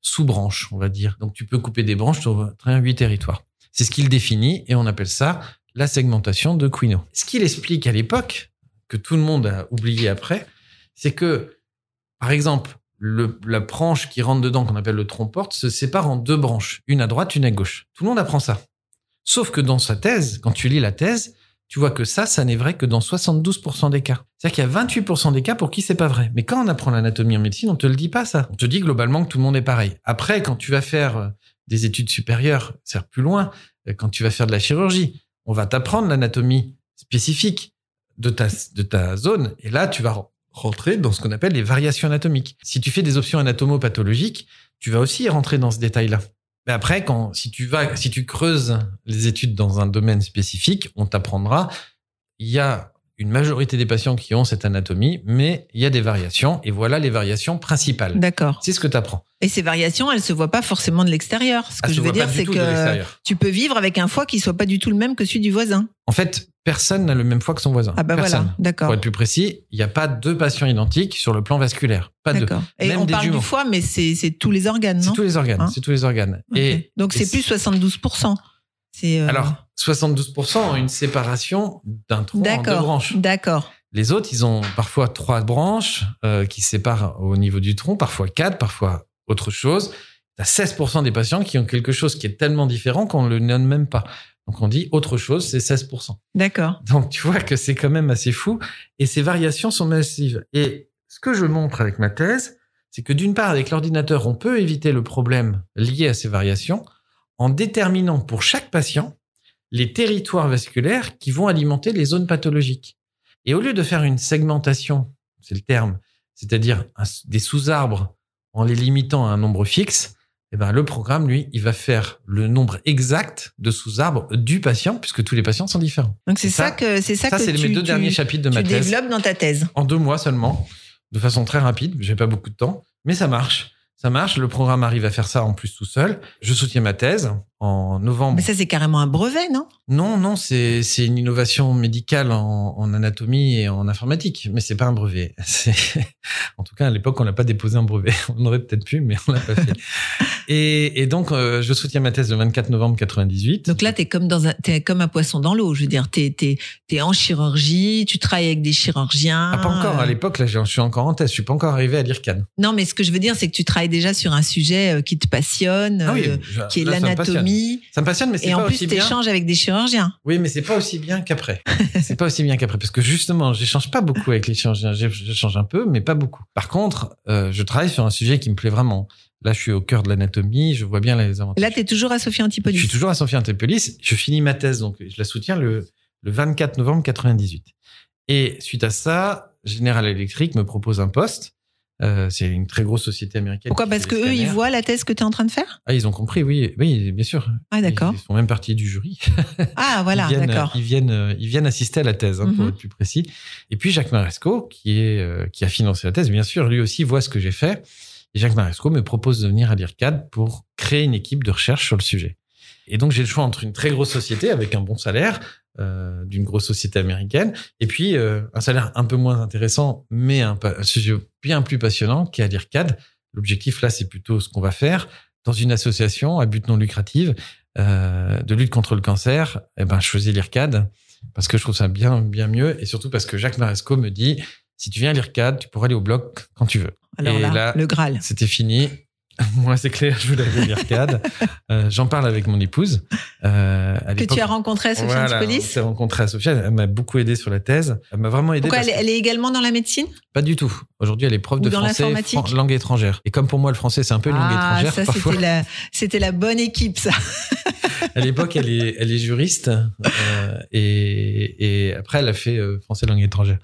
sous-branches, on va dire. Donc, tu peux couper des branches sur très huit territoires. C'est ce qu'il définit et on appelle ça la segmentation de Quino. Ce qu'il explique à l'époque, que tout le monde a oublié après, c'est que, par exemple, le- la branche qui rentre dedans, qu'on appelle le tronc-porte, se sépare en deux branches, une à droite, une à gauche. Tout le monde apprend ça. Sauf que dans sa thèse, quand tu lis la thèse, tu vois que ça, ça n'est vrai que dans 72% des cas. C'est-à-dire qu'il y a 28% des cas pour qui c'est pas vrai. Mais quand on apprend l'anatomie en médecine, on te le dit pas ça. On te dit globalement que tout le monde est pareil. Après, quand tu vas faire euh, des études supérieures, c'est plus loin, euh, quand tu vas faire de la chirurgie, on va t'apprendre l'anatomie spécifique de ta, de ta zone. Et là, tu vas rentrer dans ce qu'on appelle les variations anatomiques. Si tu fais des options anatomopathologiques, tu vas aussi rentrer dans ce détail-là. Après, quand, si tu vas, si tu creuses les études dans un domaine spécifique, on t'apprendra, il y a une majorité des patients qui ont cette anatomie, mais il y a des variations, et voilà les variations principales. D'accord. C'est ce que tu apprends. Et ces variations, elles se voient pas forcément de l'extérieur. Ce que Ah, je veux dire, c'est que tu peux vivre avec un foie qui soit pas du tout le même que celui du voisin. En fait, personne n'a le même foie que son voisin. Ah bah personne. voilà, d'accord. Pour être plus précis, il n'y a pas deux patients identiques sur le plan vasculaire. Pas deux. Et Même on des parle jumeaux. du foie, mais c'est c'est tous les organes, C'est non? tous les organes. Hein c'est tous les organes. Ok. Et Donc c'est plus 72%. Euh, Alors, 72% ont une séparation d'un tronc en deux branches. D'accord. Les autres, ils ont parfois trois branches euh, qui séparent au niveau du tronc, parfois quatre, parfois autre chose. Tu as 16% des patients qui ont quelque chose qui est tellement différent qu'on ne le nomme même pas. Donc on dit autre chose, c'est 16%. D'accord. Donc tu vois que c'est quand même assez fou et ces variations sont massives. Et ce que je montre avec ma thèse, c'est que d'une part, avec l'ordinateur, on peut éviter le problème lié à ces variations en déterminant pour chaque patient les territoires vasculaires qui vont alimenter les zones pathologiques. Et au lieu de faire une segmentation, c'est le terme, c'est-à-dire des sous-arbres en les limitant à un nombre fixe, eh ben, le programme, lui, il va faire le nombre exact de sous-arbres du patient, puisque tous les patients sont différents. Donc c'est Ça- ça, que c'est ça, Ça, que c'est tu, mes deux tu- derniers chapitres de tu ma thèse. développes dans ta thèse. En deux mois seulement, de façon très rapide. J'ai pas beaucoup de temps, mais ça marche. Ça marche. Le programme arrive à faire ça en plus tout seul. Je soutiens ma thèse en novembre. Mais ça c'est carrément un brevet, non? Non, non, c'est une innovation médicale en, en anatomie et en informatique, mais c'est pas un brevet. En tout cas à l'époque on n'a pas déposé un brevet. On aurait peut-être pu, mais on l'a pas fait. Et, et donc euh, je soutiens ma thèse le 24 novembre 98. Donc là, t'es comme dans un, t'es comme un poisson dans l'eau. Je veux dire, t'es, t'es, t'es en chirurgie, tu travailles avec des chirurgiens. Ah, pas encore. À l'époque, là, je suis encore en thèse. Je suis pas encore arrivé à l'IRCAN. Non, mais ce que je veux dire, c'est que tu travailles déjà sur un sujet euh, qui te passionne, Ah oui, euh, qui est là, ça me passionne. l'anatomie. Ça me passionne, mais c'est Et pas en plus, aussi tu bien. échanges avec des chirurgiens. Oui, mais c'est pas aussi bien qu'après. c'est pas aussi bien qu'après parce que justement, j'échange pas beaucoup avec les chirurgiens. J'échange un peu, mais pas beaucoup. Par contre, euh, je travaille sur un sujet qui me plaît vraiment. Là, je suis au cœur de l'anatomie. Je vois bien les avantages. Là, tu es toujours à Sophie je Antipolis. suis toujours à Sophie Antipolis. Je finis ma thèse, donc je la soutiens le, le 24 novembre 98. Et suite à ça, General Electric me propose un poste. Euh, c'est une très grosse société américaine. Pourquoi Parce que eux, ils voient la thèse que tu es en train de faire Ah, ils ont compris, oui, oui, bien sûr. Ah, d'accord. Ils font même partie du jury. Ah, voilà, d'accord. Ils viennent, ils viennent assister à la thèse, hein, pour Mhm. être plus précis. Et puis Jacques Maresco, qui est, euh, qui a financé la thèse, bien sûr, lui aussi voit ce que j'ai fait. Et Jacques Maresco me propose de venir à l'IRCAD pour créer une équipe de recherche sur le sujet. Et donc j'ai le choix entre une très grosse société avec un bon salaire, euh, d'une grosse société américaine, et puis euh, un salaire un peu moins intéressant, mais un, un sujet bien plus passionnant, qui est à l'IRCAD. L'objectif là, c'est plutôt ce qu'on va faire dans une association à but non lucratif euh, de lutte contre le cancer. Eh ben, je faisais l'IRCAD parce que je trouve ça bien, bien mieux, et surtout parce que Jacques Maresco me dit si tu viens à l'IRCAD, tu pourras aller au bloc quand tu veux. Alors Et là, là, le Graal. C'était fini. Moi, c'est clair, je voulais aller à l'IRCAD. Euh, J'en parle avec mon épouse. Euh, à Que tu as rencontré à Sophie Voilà, on Antipolis s'est rencontrés à Sofia. Elle m'a beaucoup aidé sur la thèse. Elle m'a vraiment aidé. Pourquoi elle, est- elle est également dans la médecine? Pas du tout. Aujourd'hui, elle est prof Ou de français, fran- langue étrangère. Et comme pour moi, le français, c'est un peu une langue Ah, étrangère. ça, parfois. c'était la, c'était la bonne équipe, ça. À l'époque, elle est, elle est juriste. euh, et, et après, elle a fait euh, français langue étrangère.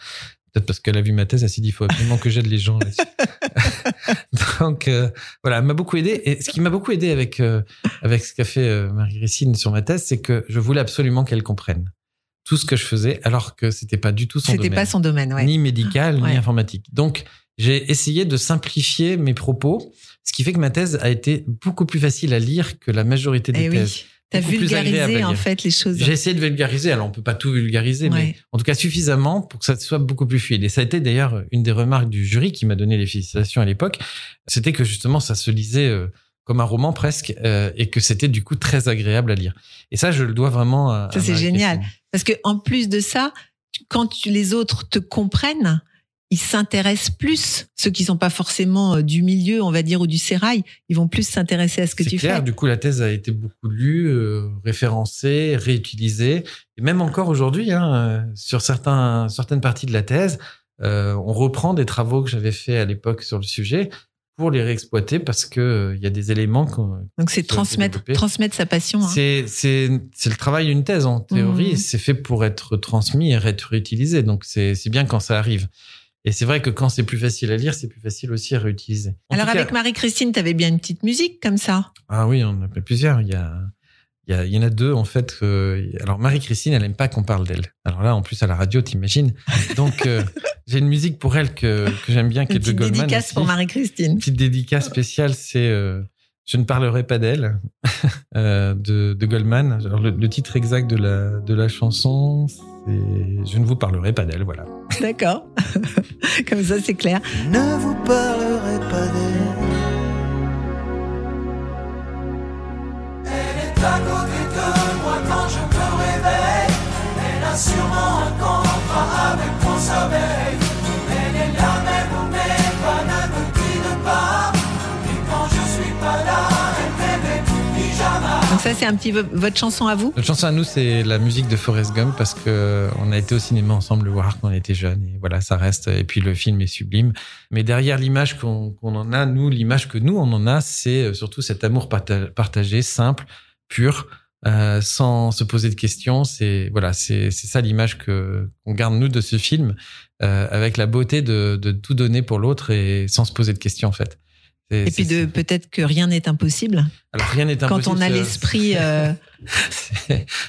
Peut-être parce qu'elle a vu ma thèse, elle s'est dit, il faut absolument que j'aide les gens là-dessus. Donc, euh, voilà, elle m'a beaucoup aidé. Et ce qui m'a beaucoup aidé avec, euh, avec ce qu'a fait euh, Marie-Christine sur ma thèse, c'est que je voulais absolument qu'elle comprenne tout ce que je faisais, alors que c'était pas du tout son C'était domaine. pas son domaine, ouais. Ni médical, Ouais. ni informatique. Donc, j'ai essayé de simplifier mes propos, ce qui fait que ma thèse a été beaucoup plus facile à lire que la majorité des Eh thèses. oui. T'as vulgarisé, en fait, les choses. J'ai essayé de vulgariser, alors on peut pas tout vulgariser, mais en tout cas suffisamment pour que ça soit beaucoup plus fluide. Et ça a été d'ailleurs une des remarques du jury qui m'a donné les félicitations à l'époque, c'était que justement ça se lisait euh, comme un roman presque euh, et que c'était du coup très agréable à lire. Et ça, je le dois vraiment à. Ça, c'est génial. Parce que en plus de ça, quand tu- les autres te comprennent, ils s'intéressent plus. Ceux qui sont pas forcément euh, du milieu, on va dire, ou du sérail, ils vont plus s'intéresser à ce que C'est tu clair, fais. du coup, la thèse a été beaucoup lue, euh, référencée, réutilisée. Et même encore aujourd'hui, hein, euh, sur certains, certaines parties de la thèse, euh, on reprend des travaux que j'avais fait à l'époque sur le sujet pour les réexploiter parce que euh, il y a des éléments qu'on- Donc c'est transmettre, transmettre sa passion. hein. c'est c'est c'est le travail d'une thèse en théorie. Mhm. C'est fait pour être transmis et être réutilisé. Donc c'est c'est bien quand ça arrive. Et c'est vrai que quand c'est plus facile à lire, c'est plus facile aussi à réutiliser. En Alors avec Marie-Christine, tu avais bien une petite musique comme ça? Ah oui, on en a plusieurs. Il y a, il y, en a deux, en fait. que- alors, Marie-Christine, elle aime pas qu'on parle d'elle. Alors là, en plus, à la radio, t'imagines. Donc, euh, j'ai une musique pour elle que, que j'aime bien, qui est de petite Goldman. dédicace aussi. pour Marie-Christine. Une petite dédicace spéciale, c'est euh, Je ne parlerai pas d'elle, euh, de, de Goldman. Alors, le, le titre exact de la, de la chanson, c'est Je ne vous parlerai pas d'elle, voilà. D'accord. comme ça, c'est clair. Ne vous parlerai pas d'elle. Ça, c'est un petit peu votre chanson à vous? Notre chanson à nous, c'est la musique de Forrest Gump parce que on a été au cinéma ensemble le voir quand on était jeunes et voilà, ça reste. Et puis le film est sublime. Mais derrière l'image qu'on en a, nous, l'image que nous on en a, c'est surtout cet amour parta- partagé, simple, pur, euh, sans se poser de questions. C'est voilà, c'est ça l'image qu'on garde nous de ce film, euh, avec la beauté de, de tout donner pour l'autre et sans se poser de questions en fait. Et puis de peut-être que rien n'est impossible. alors rien n'est Quand impossible. on a l'esprit. euh,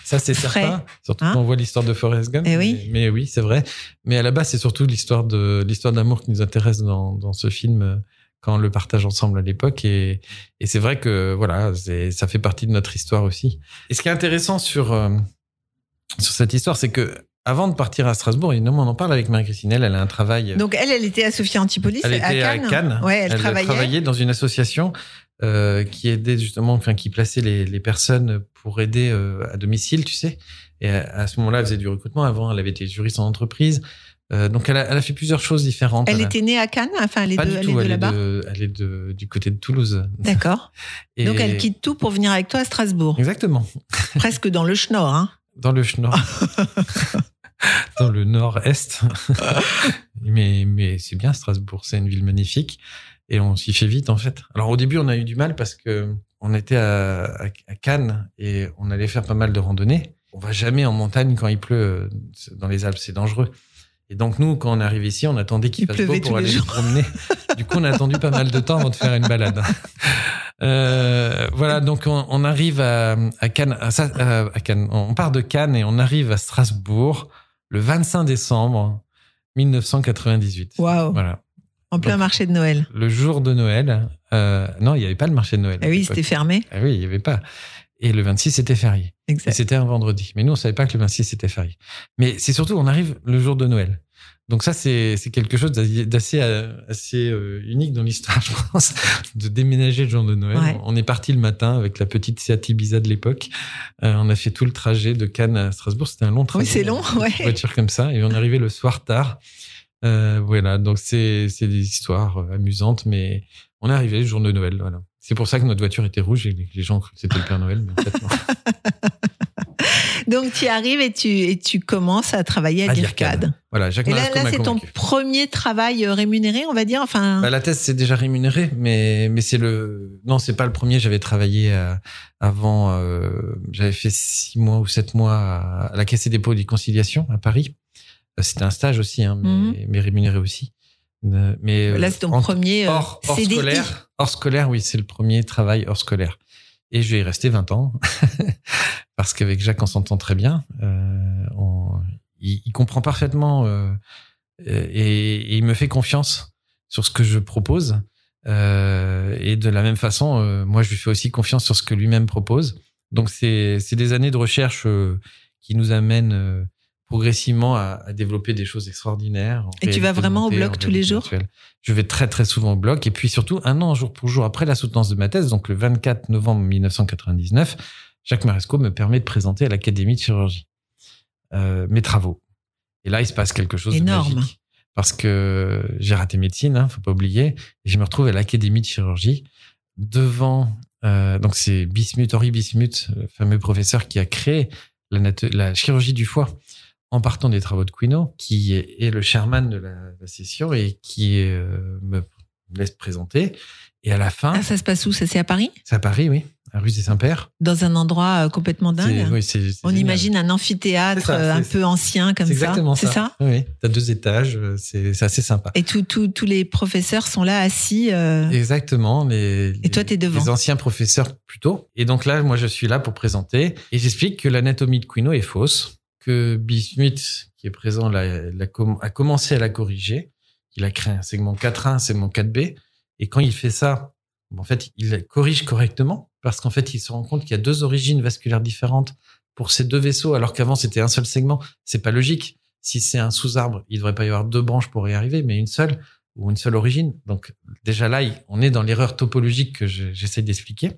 ça c'est certain surtout Hein quand on voit l'histoire de Forrest Gump Eh oui. mais, mais oui c'est vrai mais à la base c'est surtout l'histoire de l'histoire d'amour qui nous intéresse dans, dans ce film euh, quand on le partage ensemble à l'époque et, et c'est vrai que voilà ça fait partie de notre histoire aussi et ce qui est intéressant sur euh, sur cette histoire c'est que avant de partir à Strasbourg évidemment on en parle avec Marie-Christine elle elle a un travail Donc elle, elle était à Sophia Antipolis, elle était à à Cannes. Cannes. Ouais, elle, travaillait. travaillait dans une association euh, qui aidait justement, enfin qui plaçait les, les personnes pour aider euh, à domicile, tu sais. Et à, à ce moment-là, elle faisait du recrutement. Avant, elle avait été juriste en entreprise. Euh, donc, elle a, elle a fait plusieurs choses différentes. Elle était née à Cannes, enfin elle est pas de, elle est de là-bas. elle est de- du côté de Toulouse. D'accord. Et- Donc elle quitte tout pour venir avec toi à Strasbourg, Exactement. presque dans le Schnorr. Hein. Dans le nord. dans le nord-est. mais mais c'est bien Strasbourg, c'est une ville magnifique et on s'y fait vite en fait. Alors au début on a eu du mal parce que on était à, à- à Cannes et on allait faire pas mal de randonnées. On va jamais en montagne quand il pleut euh, dans les Alpes, c'est dangereux. Et donc nous, quand on arrive ici, on attendait qu'il Il fasse beau pour aller se promener. Du coup, on a attendu pas mal de temps avant de faire une balade. Euh, voilà, donc on, on arrive à, à Cannes, à, ça- à- à Cannes. On part de Cannes et on arrive à Strasbourg le 25 décembre 1998. Waouh. Voilà, En plein Donc- marché de Noël. le jour de Noël. euh, non, il n'y avait pas le marché de Noël. Ah oui, c'était fermé. Ah oui, il n'y avait pas. Et le 26, c'était férié. C'était un vendredi. Mais nous, on savait pas que le 26, c'était férié. Mais c'est surtout, on arrive le jour de Noël. Donc ça, c'est quelque chose d'assez euh, assez euh, unique dans l'histoire, je pense, de déménager le jour de Noël. Ouais. On est parti le matin avec la petite Seat Ibiza de l'époque. Euh, on a fait tout le trajet de Cannes à Strasbourg. C'était un long trajet. Oui, c'est long, Une ouais. voiture comme ça. Et on est arrivé le soir tard. Euh, voilà, donc c'est des histoires amusantes, mais on est arrivé le jour de Noël. Voilà. C'est pour ça que notre voiture était rouge et les gens ont cru que c'était le Père Noël, mais en fait non. Donc tu arrives et tu, et tu commences à travailler à, À Dircad. Dircad. Voilà, Jacques Et là, c'est ton premier travail euh, rémunéré, on va dire. Enfin, Bah, la thèse c'est déjà rémunéré, mais mais c'est le non c'est pas le premier. J'avais travaillé euh, avant, euh, j'avais fait six mois ou sept mois à, la Caisse des dépôts et des conciliations à Paris. C'était un stage aussi, hein, mais, Mhm. mais rémunéré aussi. Mais là c'est ton en- premier euh, hors, scolaire. Hors scolaire, oui, c'est le premier travail hors scolaire. Et je vais y rester 20 ans parce qu'avec Jacques on s'entend très bien. Euh, on- il, comprend parfaitement euh, et, il me fait confiance sur ce que je propose. Euh, et de la même façon, moi je lui fais aussi confiance sur ce que lui-même propose. Donc c'est des années de recherche qui nous amènent progressivement à, à développer des choses extraordinaires. Et tu vas vraiment au bloc tous les jours virtuelle. Je vais très très souvent au bloc et puis surtout un an jour pour jour après la soutenance de ma thèse, donc le 24 novembre 1999, Jacques Maresco me permet de présenter à l'Académie de chirurgie euh, mes travaux. Et là, il se passe quelque chose Énorme. de magique parce que j'ai raté médecine, hein, faut pas oublier, et je me retrouve à l'Académie de chirurgie devant. euh, donc c'est Bismuth, Henri Bismuth, le fameux professeur qui a créé la chirurgie du foie en partant des travaux de Quino, qui est, le chairman de la, la session et qui euh, me, laisse présenter. Et à la fin, Ah, ça se passe où? Ça, c'est à Paris? C'est à Paris, oui, à rue des Saint-Père. Dans un endroit euh, complètement dingue oui, On génial. imagine un amphithéâtre ça, euh, un peu ancien comme ça. exactement C'est ça. Oui, oui. T'as deux étages, c'est assez sympa. Et tout- tout- tous les professeurs sont là assis. euh, Exactement. Les, Et toi, les- t'es devant. Les anciens professeurs plutôt. Et donc là, moi, je suis là pour présenter. Et j'explique que l'anatomie de Quino est fausse, Bismuth, qui est présent, l'a- a commencé à la corriger. Il a créé un segment 4A, un segment 4B. Et quand il fait ça, en fait, il corrige correctement parce qu'en fait, il se rend compte qu'il y a deux origines vasculaires différentes pour ces deux vaisseaux, alors qu'avant, c'était un seul segment. C'est pas logique. Si c'est un sous-arbre, il devrait pas y avoir deux branches pour y arriver, mais une seule ou une seule origine. Donc déjà là, on est dans l'erreur topologique que je- j'essaie d'expliquer.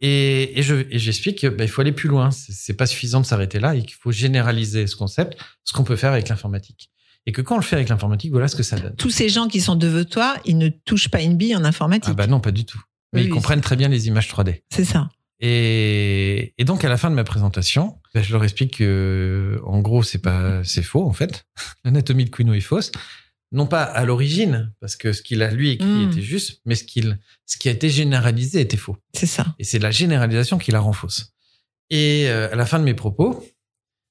Et, et je j'explique qu'il faut aller plus loin. C'est c'est pas suffisant de s'arrêter là et qu'il faut généraliser ce concept, ce qu'on peut faire avec l'informatique. Et que quand on le fait avec l'informatique, voilà ce que ça donne. Tous ces gens qui sont devant toi, ils ne touchent pas une bille en informatique. Ah bah non, pas du tout. Mais Oui, ils oui, comprennent très bien les images 3D. C'est ça. Et, et donc à la fin de ma présentation, ben, je leur explique que en gros c'est pas c'est faux en fait. L'anatomie de Quino est fausse, non pas à l'origine parce que ce qu'il a lui écrit Mm. était juste, mais ce qu'il ce qui a été généralisé était faux. C'est ça. Et c'est la généralisation qui la rend fausse. Et euh, à la fin de mes propos,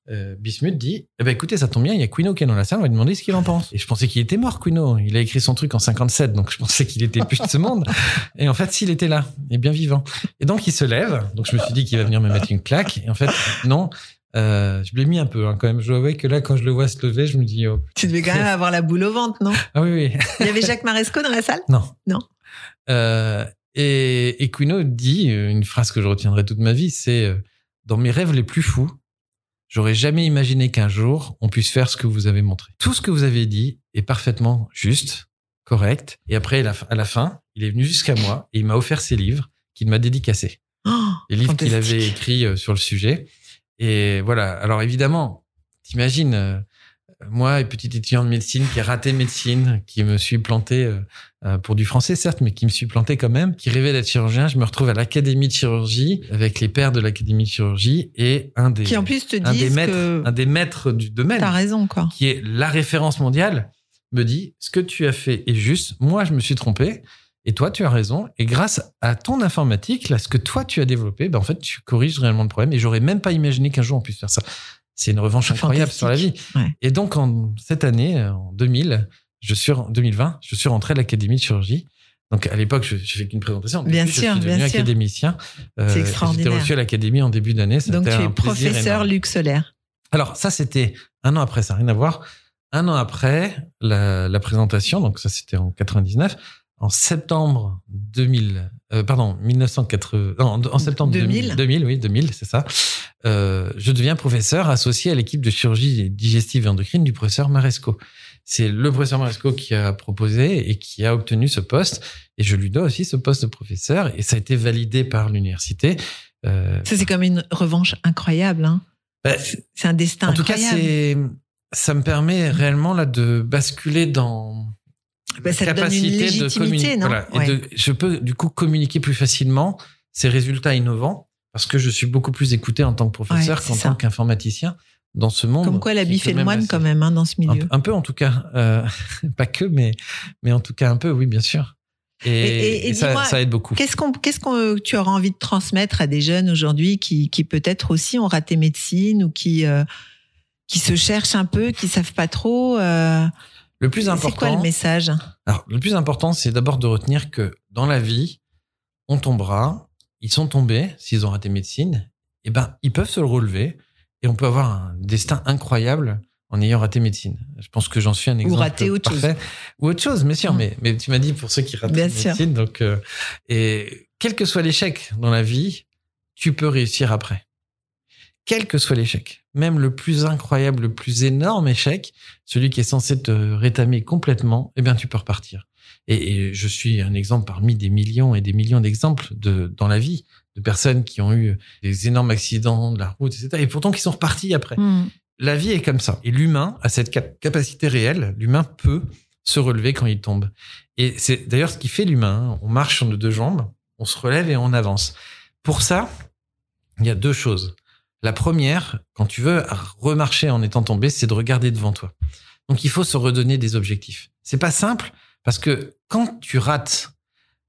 euh, Bismuth dit eh ben écoutez ça tombe bien il y a Quino qui est dans la salle on va lui demander ce qu'il en pense et je pensais qu'il était mort Quino il a écrit son truc en 57 donc je pensais qu'il était plus de ce monde et en fait s'il était là et bien vivant et donc il se lève donc je me suis dit qu'il va venir me mettre une claque et en fait non euh, je l'ai mis un peu hein, quand même je dois avouer que là quand je le vois se lever je me dis oh, Tu devais quand même avoir la boule au ventre, non? Ah oui oui Il y avait Jacques Maresco dans la salle? Non. Non. Euh, et, et Quino dit euh, une phrase que je retiendrai toute ma vie, c'est dans mes rêves les plus fous, j'aurais jamais imaginé qu'un jour on puisse faire ce que vous avez montré. Tout ce que vous avez dit est parfaitement juste, correct. Et après, à la fin- il est venu jusqu'à moi et il m'a offert ses livres qu'il m'a dédicacés. Oh, Les livres qu'il avait écrits sur le sujet. Et voilà. Alors évidemment, t'imagines, euh, moi, petit étudiant de médecine qui a raté médecine, qui me suis planté euh, euh, pour du français certes, mais qui me suis planté quand même, qui rêvait d'être chirurgien. Je me retrouve à l'académie de chirurgie avec les pères de l'académie de chirurgie et un des Qui en plus te un des disent maîtres, que un des maîtres du domaine t'as raison, quoi. qui est la référence mondiale, me dit ce que tu as fait est juste. Moi, je me suis trompé. Et toi, tu as raison. Et grâce à ton informatique, là, ce que toi, tu as développé, ben, en fait, tu corriges réellement le problème. Et j'aurais même pas imaginé qu'un jour on puisse faire ça. C'est une revanche incroyable sur la vie. Ouais. Et donc, en cette année, en 2000, je suis, en 2020, je suis rentré à l'Académie de chirurgie. Donc, à l'époque, je, je fais qu'une présentation. Bien Depuis, sûr, je suis devenu bien sûr. académicien. Euh, C'est extraordinaire. J'étais reçu à l'Académie en début d'année. Donc tu es professeur. Luc Solaire. Alors, ça, c'était un an après, ça n'a rien à voir. Un an après la, la présentation, donc ça, c'était en 99. En septembre 2000, euh, pardon, 1980, non, en, septembre 2000. 2000, 2000, oui, 2000, c'est ça. Euh, je deviens professeur associé à l'équipe de chirurgie digestive et endocrine du professeur Maresco. C'est le professeur Maresco qui a proposé et qui a obtenu ce poste. Et je lui dois aussi ce poste de professeur. Et ça a été validé par l'université. Euh, Ça, c'est comme une revanche incroyable. Hein. bah, C'est un destin en tout cas, incroyable. ça me permet réellement là de basculer dans Bah, ça te donne une capacité de non Voilà. Et Ouais. de- je peux du coup communiquer plus facilement ces résultats innovants parce que je suis beaucoup plus écouté en tant que professeur Ouais, qu'en tant qu'informaticien dans ce monde. Comme quoi, la bif et le moine, assez- quand même, hein, dans ce milieu. un peu en tout cas, Euh, pas que, mais mais en tout cas un peu, oui, bien sûr. Et, Et- et- et et ça, aide beaucoup. Qu'est-ce qu'on, qu'est-ce qu'on, tu auras envie de transmettre à des jeunes aujourd'hui qui, qui peut-être aussi ont raté médecine ou qui, euh, qui se cherchent un peu, qui savent pas trop euh, Le plus C'est important. quoi le message? Alors, le plus important, c'est d'abord de retenir que dans la vie, on tombera. Ils sont tombés, s'ils ont raté médecine, eh ben, ils peuvent se le relever et on peut avoir un destin incroyable en ayant raté médecine. Je pense que j'en suis un exemple. rater autre chose. parfait. Ou autre chose, bien sûr. Mm. Mais, mais tu m'as dit pour ceux qui ratent Bien sûr. médecine. Donc, euh, et quel que soit l'échec dans la vie, tu peux réussir après. Quel que soit l'échec, même le plus incroyable, le plus énorme échec, celui qui est censé te rétamer complètement, eh bien, tu peux repartir. Et, et je suis un exemple parmi des millions et des millions d'exemples de, dans la vie de personnes qui ont eu des énormes accidents de la route, etc. Et pourtant qui sont repartis après. Hmm. La vie est comme ça. Et l'humain a cette cap- capacité réelle. L'humain peut se relever quand il tombe. Et c'est d'ailleurs ce qui fait l'humain. hein. On marche sur nos deux jambes, on se relève et on avance. Pour ça, il y a deux choses. La première, quand tu veux remarcher en étant tombé, c'est de regarder devant toi. Donc il faut se redonner des objectifs. C'est pas simple Parce que quand tu rates,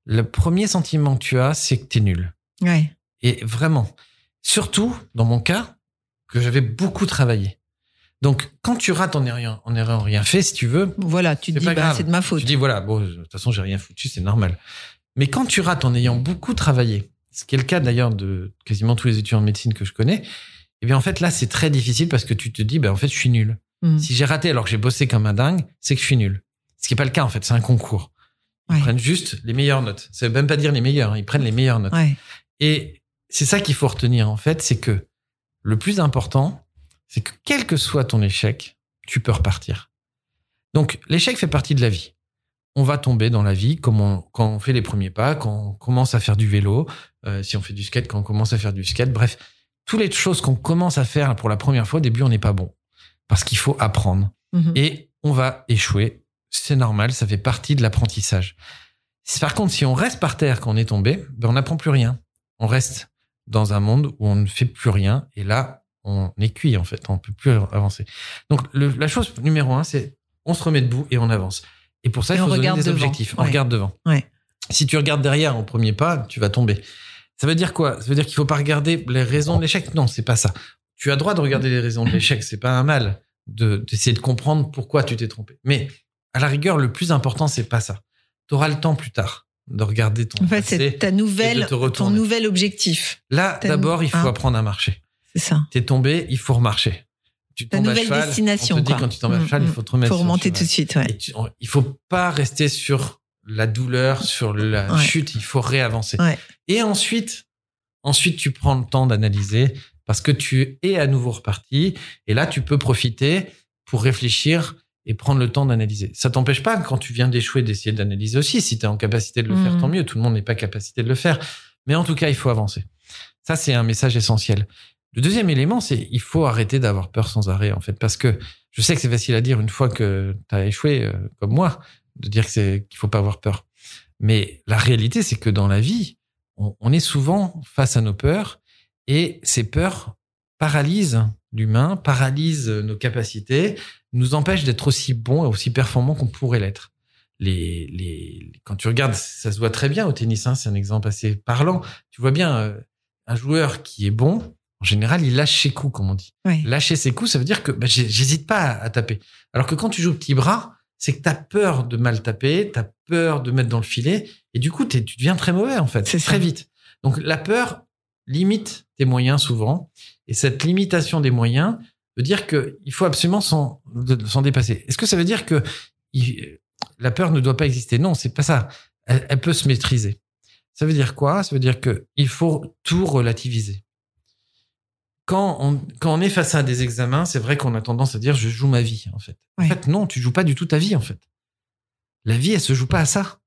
le premier sentiment que tu as, c'est que tu es nul. Ouais. Et vraiment, surtout dans mon cas, que j'avais beaucoup travaillé. Donc, quand tu rates en ayant, en ayant rien fait, si tu veux, Voilà, tu te dis, pas bah, c'est de ma faute. tu dis voilà, bon, de toute façon, j'ai rien foutu, c'est normal. Mais quand tu rates en ayant beaucoup travaillé, ce qui est le cas d'ailleurs de quasiment tous les étudiants en médecine que je connais, eh bien, en fait, là, c'est très difficile parce que tu te dis, ben, en fait, je suis nul. Mm. Si j'ai raté alors que j'ai bossé comme un dingue, c'est que je suis nul. Ce qui n'est pas le cas, en fait, c'est un concours. Ils Ouais. prennent juste les meilleures notes. Ça veut même pas dire les meilleures, hein, ils prennent les meilleures notes. Ouais. Et c'est ça qu'il faut retenir, en fait, c'est que le plus important, c'est que quel que soit ton échec, tu peux repartir. Donc, l'échec fait partie de la vie. On va tomber dans la vie comme on- quand on fait les premiers pas, quand on commence à faire du vélo, euh, si on fait du skate, quand on commence à faire du skate. Bref, toutes les choses qu'on commence à faire pour la première fois, au début, on n'est pas bon. Parce qu'il faut apprendre Mhm. et on va échouer. C'est normal, ça fait partie de l'apprentissage. Par contre, si on reste par terre quand on est tombé, ben on n'apprend plus rien. On reste dans un monde où on ne fait plus rien et là, on est cuit en fait, on peut plus avancer. Donc le- la chose numéro un, c'est on se remet debout et on avance. Et pour ça, il faut donner regarde des devant. objectifs. On regarde devant. Ouais. Si tu regardes derrière au premier pas, tu vas tomber. Ça veut dire quoi? Ça veut dire qu'il faut pas regarder les raisons de l'échec? Non, c'est pas ça. Tu as droit de regarder les raisons de l'échec. C'est pas un mal de d'essayer de comprendre pourquoi tu t'es trompé. Mais à la rigueur, le plus important, c'est pas ça. Tu auras le temps plus tard de regarder ton En fait, c'est ta nouvelle, ton nouvel objectif. Là, d'abord, il faut hein. apprendre à marcher. C'est ça. T'es tombé, il faut remarcher. Tu à nouvelle cheval, destination, On te dit quoi. quand tu tombes à Mm, il mm. faut te remettre Faut remonter tout de suite, ouais. Et tu- on- il faut pas rester sur la douleur, sur la Ouais. chute. Il faut réavancer. Ouais. Et ensuite, ensuite, tu prends le temps d'analyser parce que tu es à nouveau reparti. Et là, tu peux profiter pour réfléchir et prendre le temps d'analyser. Ça t'empêche pas, quand tu viens d'échouer, d'essayer d'analyser aussi. Si tu es en capacité de le faire, tant mieux. Tout le monde n'est pas capacité de le faire. Mais en tout cas, il faut avancer. Ça, c'est un message essentiel. Le deuxième élément, c'est il faut arrêter d'avoir peur sans arrêt, en fait, parce que je sais que c'est facile à dire une fois que tu as échoué, euh, comme moi, de dire qu'il faut pas avoir peur. Mais la réalité, c'est que dans la vie, on, est souvent face à nos peurs et ces peurs paralysent l'humain, paralysent nos capacités, nous empêchent d'être aussi bons et aussi performants qu'on pourrait l'être. Quand tu regardes, ça se voit très bien au tennis, hein, c'est un exemple assez parlant. Tu vois bien euh, un joueur qui est bon, en général, il lâche ses coups, comme on dit. Lâcher ses coups, ça veut dire que bah, j'hésite pas à, à taper. Alors que quand tu joues petit bras, c'est que tu as peur de mal taper, tu as peur de mettre dans le filet, et du coup, tu deviens très mauvais, en fait, C'est ça. très vite. Donc la peur limite tes moyens souvent, et cette limitation des moyens veut dire qu'il faut absolument s'en dépasser. Est-ce que ça veut dire que il- la peur ne doit pas exister? Non, c'est pas ça. Elle, elle peut se maîtriser. Ça veut dire quoi? Ça veut dire que il faut tout relativiser. Quand on, quand on est face à des examens, c'est vrai qu'on a tendance à dire je joue ma vie en fait. En fait, non, tu joues pas du tout ta vie en fait. La vie, elle se joue pas à ça.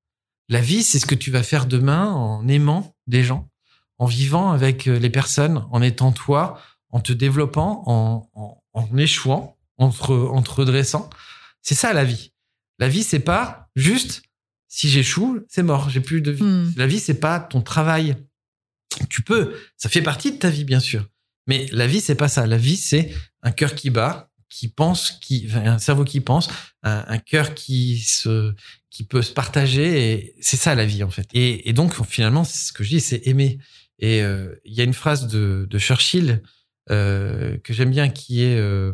La vie, c'est ce que tu vas faire demain en aimant des gens, en vivant avec euh, les personnes, en étant toi, en te développant, en, en, en échouant, en te, re- en te redressant. C'est ça la vie. La vie, c'est pas juste si j'échoue, c'est mort, j'ai plus de vie. Hmm. La vie, c'est pas ton travail. Tu peux, ça fait partie de ta vie, bien sûr. Mais la vie, c'est pas ça. La vie, c'est un cœur qui bat, qui pense, qui, un cerveau qui pense, un, cœur qui se, qui peut se partager. Et c'est ça la vie, en fait. Et, donc, finalement, c'est ce que je dis, c'est aimer. Et euh, il y a une phrase de, Churchill euh, que j'aime bien qui est euh,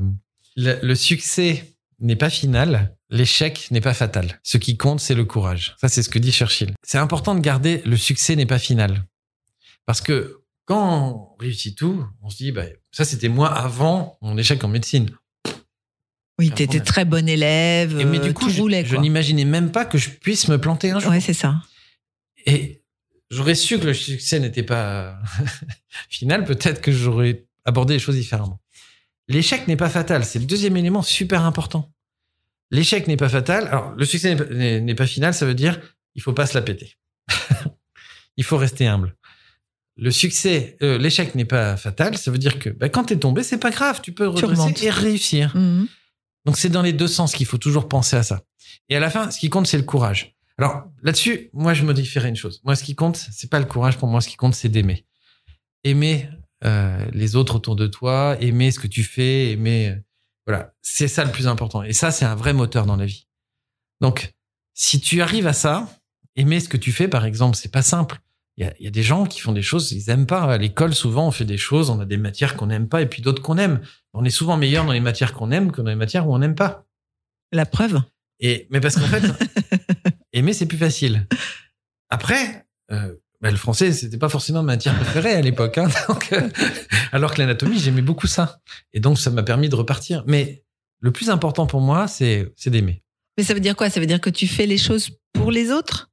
le succès n'est pas final, l'échec n'est pas fatal. Ce qui compte, c'est le courage. Ça, c'est ce que dit Churchill. C'est important de garder le succès n'est pas final. Parce que quand on réussit tout, on se dit, bah, ça, c'était moi avant mon échec en médecine. Oui, tu étais très bon élève. Et mais euh, du coup, tout je, roulait. je n'imaginais même pas que je puisse me planter un jour. Ouais, c'est ça. Et j'aurais su que le succès n'était pas final, peut-être que j'aurais abordé les choses différemment. L'échec n'est pas fatal, c'est le deuxième élément super important. L'échec n'est pas fatal. Alors, le succès n'est pas- pas final, ça veut dire il faut pas se la péter. il faut rester humble. Le succès, euh, l'échec n'est pas fatal, ça veut dire que bah, quand tu es tombé, c'est pas grave, tu peux redresser et réussir. Mhm. Donc c'est dans les deux sens qu'il faut toujours penser à ça. Et à la fin, ce qui compte, c'est le courage. Alors là-dessus, moi, je modifierais une chose. Moi, ce qui compte, c'est pas le courage pour moi. Ce qui compte, c'est d'aimer. Aimer euh, les autres autour de toi, aimer ce que tu fais, aimer. euh, voilà, c'est ça le plus important. Et ça, c'est un vrai moteur dans la vie. Donc, si tu arrives à ça, aimer ce que tu fais, par exemple, c'est pas simple. Il y a, il y a des gens qui font des choses, ils aiment pas. À l'école, souvent, on fait des choses, on a des matières qu'on n'aime pas et puis d'autres qu'on aime. On est souvent meilleur dans les matières qu'on aime que dans les matières où on n'aime pas. La preuve? Et, mais parce qu'en fait, aimer, c'est plus facile. Après, euh, bah, le français, c'était pas forcément ma matière préférée à l'époque. Hein, donc, euh, alors que l'anatomie, j'aimais beaucoup ça. Et donc, ça m'a permis de repartir. Mais le plus important pour moi, c'est d'aimer. Mais ça veut dire quoi? Ça veut dire que tu fais les choses pour les autres?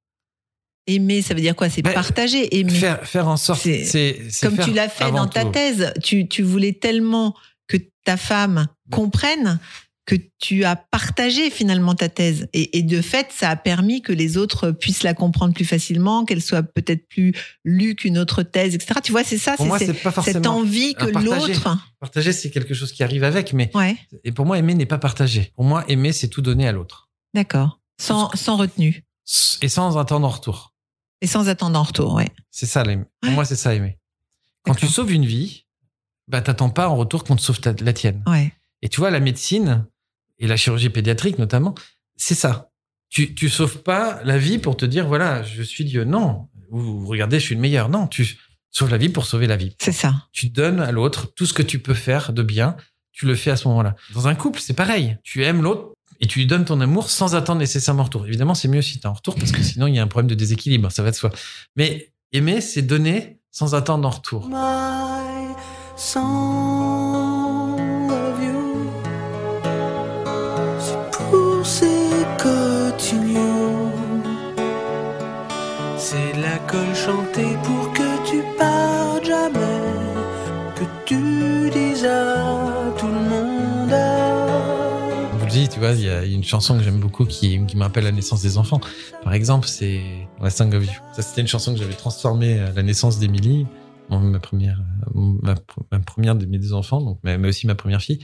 Aimer, ça veut dire quoi? C'est Ben, partager. Aimer. Faire, faire en sorte, C'est- c'est c'est Comme tu l'as fait dans ta tout. thèse, tu, tu voulais tellement que ta femme comprenne que tu as partagé finalement ta thèse. Et, et de fait, ça a permis que les autres puissent la comprendre plus facilement, qu'elle soit peut-être plus lue qu'une autre thèse, etc. Tu vois, c'est ça, Pour c'est moi, c'est- pas cette envie que partager. l'autre. Partager, c'est quelque chose qui arrive avec, mais Ouais, et pour moi, aimer n'est pas partager. Pour moi, aimer, c'est tout donner à l'autre. d'accord. Sans, sans retenue. Et sans attendre en retour. Et sans attendre en retour, ouais. C'est ça, l'aimer. Pour Ouais. moi, c'est ça, aimer. Quand tu sauves une vie, bah, t'attends pas en retour qu'on te sauve ta- la tienne. Ouais. Et tu vois, la médecine, et la chirurgie pédiatrique notamment, c'est ça. Tu, tu sauves pas la vie pour te dire, voilà, je suis Dieu. Non. Ou regardez, je suis le meilleur. Non, tu sauves la vie pour sauver la vie. C'est ça. Tu donnes à l'autre tout ce que tu peux faire de bien, tu le fais à ce moment-là. Dans un couple, c'est pareil. Tu aimes l'autre et tu lui donnes ton amour sans attendre nécessairement en retour. Évidemment, c'est mieux si tu en retour parce que sinon, il y a un problème de déséquilibre, ça va de soi. Mais aimer, c'est donner sans attendre en retour. My song of pour que tu partes jamais. Que tu dises il y a une chanson que j'aime beaucoup qui, qui me rappelle la naissance des enfants. Par exemple, c'est La Song of You. Ça, c'était une chanson que j'avais transformée à la naissance d'Émilie, ma première, euh, ma, première de mes deux enfants, donc, mais, aussi ma première fille.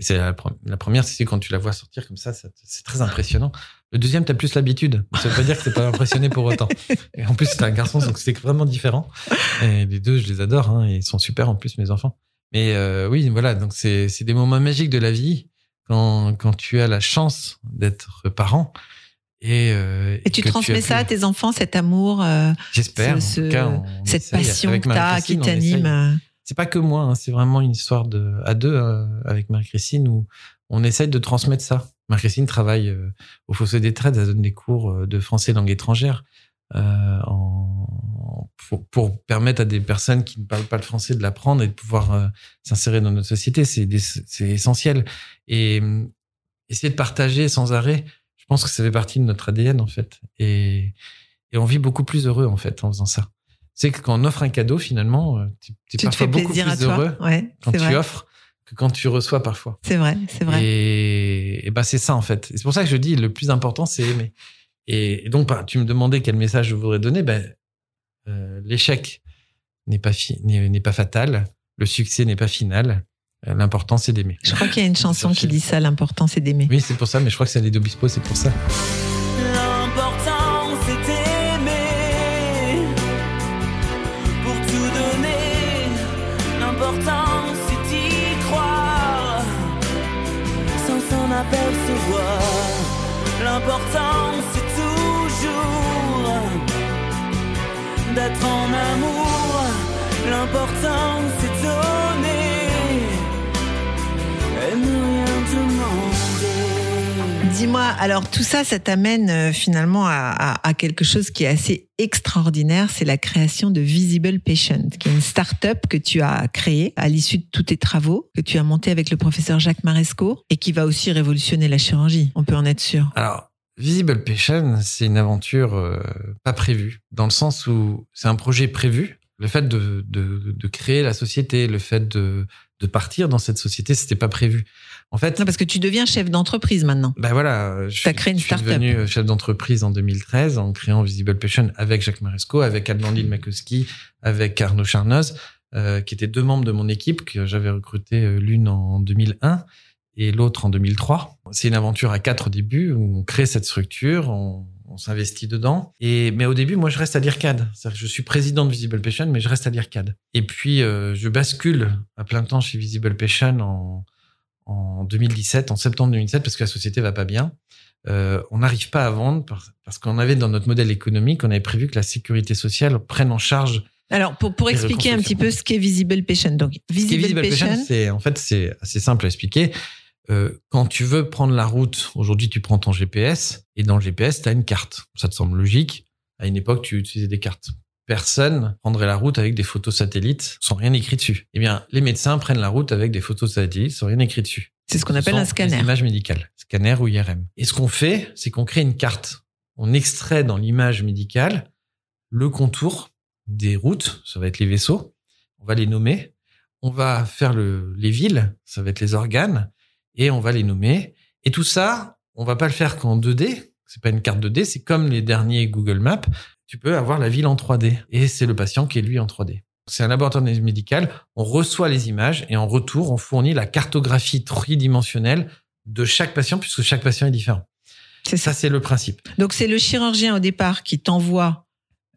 C'est la, pre- la première, c'est quand tu la vois sortir comme ça, c'est très impressionnant. Le deuxième, t'as plus l'habitude. Ça veut pas dire que t'es pas impressionné pour autant. En plus, c'était un garçon, donc c'est vraiment différent. Les deux, je les adore, hein, ils sont super en plus, mes enfants. Mais euh, oui, voilà, donc c'est c'est des moments magiques de la vie quand, quand tu as la chance d'être parent. Et, euh, Et tu transmets ça à tes enfants, cet amour, euh, J'espère. ce- cas, cette passion que t'as, qui t'anime. C'est pas que moi, hein, c'est vraiment une histoire de à deux euh, avec Marie-Christine où on essaye de transmettre ça. Marie-Christine travaille euh, au Fossé des Trades, elle donne des cours euh, de français langue étrangère euh, en, pour, pour permettre à des personnes qui ne parlent pas le français de l'apprendre et de pouvoir euh, s'insérer dans notre société. C'est essentiel. Et euh, essayer de partager sans arrêt, je pense que ça fait partie de notre ADN en fait. Et, et on vit beaucoup plus heureux en fait en faisant ça. C'est que quand on offre un cadeau, finalement, tu te parfois fais beaucoup à plus toi. heureux Ouais, quand tu vrai. offres que quand tu reçois parfois. C'est vrai, c'est vrai. Et, et ben c'est ça en fait. C'est pour ça que je dis le plus important c'est aimer. Et, et donc bah, tu me demandais quel message je voudrais donner. Ben euh, l'échec n'est pas fi- n'est pas fatal, le succès n'est pas final. Euh, L'important c'est d'aimer. Je crois qu'il y a une chanson qui dit ça, l'important c'est d'aimer. Oui c'est pour ça, mais je crois que c'est les d'Obispo, c'est pour ça. L'important c'est toujours d'être en amour. L'important c'est donner et ne rien demander. Dis-moi, alors tout ça, ça t'amène euh, finalement à, à- à quelque chose qui est assez extraordinaire, c'est la création de Visible Patient, qui est une start-up que tu as créée à l'issue de tous tes travaux, que tu as monté avec le professeur Jacques Maresco et qui va aussi révolutionner la chirurgie. On peut en être sûr. Alors, Visible Patient, c'est une aventure euh, pas prévue, dans le sens où c'est un projet prévu. Le fait de, de, de créer la société, le fait de, de partir dans cette société, c'était pas prévu. En fait, Non, parce que tu deviens chef d'entreprise maintenant. ben voilà, je, créé une je suis devenu euh, chef d'entreprise en 2013 en créant Visible Patient avec Jacques Maresco, avec Adlandine Makowski, avec Arnaud Charnoz, euh, qui étaient deux membres de mon équipe que j'avais recruté euh, l'une en 2001 et l'autre en 2003. C'est une aventure à quatre au début où on crée cette structure, on, on s'investit dedans. Et mais au début, moi, je reste à l'IRCAD. Je suis président de Visible Patient, mais je reste à l'IRCAD. Et puis, euh, je bascule à plein temps chez Visible Patient en, en 2017, en septembre 2017, parce que la société va pas bien. euh, on n'arrive pas à vendre parce, parce qu'on avait dans notre modèle économique, on avait prévu que la sécurité sociale prenne en charge. Alors, pour, expliquer un petit peu ce qu'est Visible Patient. Donc, Ce Visible, Visible Patient, Patient, c'est en fait c'est assez simple à expliquer. Euh, quand tu veux prendre la route, aujourd'hui tu prends ton GPS et dans le GPS tu as une carte. Ça te semble logique. À une époque, tu utilisais des cartes. Personne prendrait la route avec des photos satellites sans rien écrit dessus. Eh bien, les médecins prennent la route avec des photos satellites sans rien écrit dessus. c'est ce qu'on appelle un des scanner. images médicales, scanner ou IRM. Et ce qu'on fait, c'est qu'on crée une carte. On extrait dans l'image médicale le contour des routes, ça va être les vaisseaux. On va les nommer. On va faire le, les villes, ça va être les organes, et on va les nommer. Et tout ça, on va pas le faire qu'en 2D. C'est pas une carte 2D, c'est comme les derniers Google Maps. Tu peux avoir la ville en 3D. Et c'est le patient qui est lui en 3D. C'est un laboratoire médicale. On reçoit les images et en retour, on fournit la cartographie tridimensionnelle de chaque patient puisque chaque patient est différent. C'est ça. Ça, c'est le principe. Donc, c'est le chirurgien au départ qui t'envoie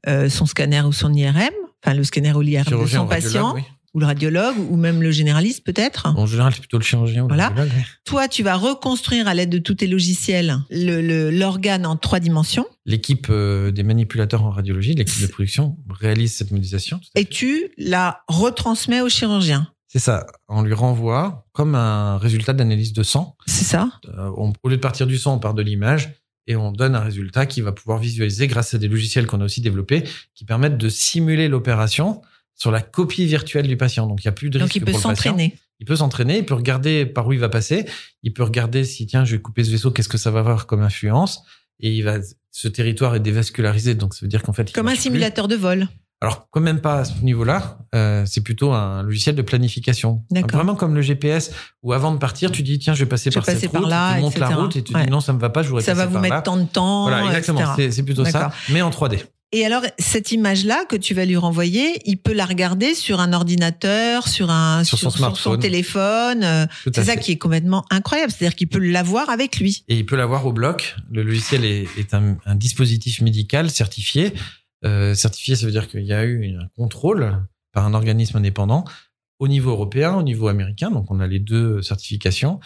euh, son scanner ou son IRM, enfin le scanner ou l'IRM de son patient, oui. Ou le radiologue, ou même le généraliste peut-être. En général, c'est plutôt le chirurgien ou le Voilà. radiologue. Toi, tu vas reconstruire à l'aide de tous tes logiciels le- le- l'organe en trois dimensions L'équipe euh, des manipulateurs en radiologie, l'équipe de production, réalise cette modélisation. et fait. tu la retransmets au chirurgien. C'est ça. On lui renvoie comme un résultat d'analyse de sang. C'est ça Euh, on- au lieu de partir du sang, on part de l'image et on donne un résultat qui va pouvoir visualiser grâce à des logiciels qu'on a aussi développés qui permettent de simuler l'opération sur la copie virtuelle du patient. Donc il n'y a plus de Donc, risque il peut s'entraîner. Il peut s'entraîner, il peut regarder par où il va passer, il peut regarder si tiens je vais couper ce vaisseau, qu'est-ce que ça va avoir comme influence et il va ce territoire est dévascularisé donc ça veut dire qu'en fait Comme un plus. simulateur de vol. Alors, quand même pas à ce niveau-là, euh, c'est plutôt un logiciel de planification. D'accord. Vraiment comme le GPS, où avant de partir, tu dis, tiens, je vais passer Je par cette par route, là, tu montes la etc. route et tu Ouais. dis, non, ça me va pas, je voudrais Ça va vous par mettre là. tant de temps. Voilà, exactement, c'est plutôt ça, mais en 3D. Et alors, cette image-là que tu vas lui renvoyer, il peut la regarder sur un ordinateur, sur un Sur son smartphone. téléphone. euh, C'est ça fait. qui est complètement incroyable. C'est-à-dire qu'il peut l'avoir avec lui. Et il peut l'avoir au bloc. Le logiciel est, est un, un dispositif médical certifié. Euh, certifié, ça veut dire qu'il y a eu un contrôle par un organisme indépendant au niveau européen, au niveau américain. Donc, on a les deux certifications.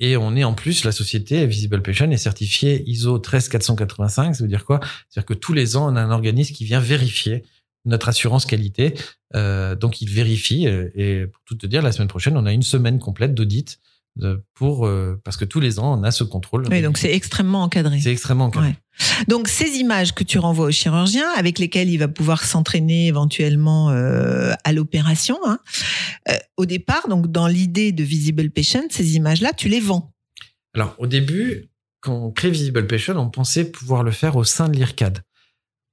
Et on est en plus, la société Visible Patient est certifiée ISO 13485. Ça veut dire quoi? C'est-à-dire que tous les ans, on a un organisme qui vient vérifier notre assurance qualité. Euh, donc, il vérifie. euh, Et pour tout te dire, la semaine prochaine, on a une semaine complète d'audit pour euh, parce que tous les ans, on a ce contrôle. Oui, donc c'est extrêmement encadré. C'est extrêmement encadré. Ouais. Donc ces images que tu renvoies au chirurgien, avec lesquelles il va pouvoir s'entraîner éventuellement euh, à l'opération, hein, euh, au départ, donc dans l'idée de Visible Patient, ces images-là, tu les vends. Alors, au début, quand on crée Visible Patient, on pensait pouvoir le faire au sein de l'IRCAD.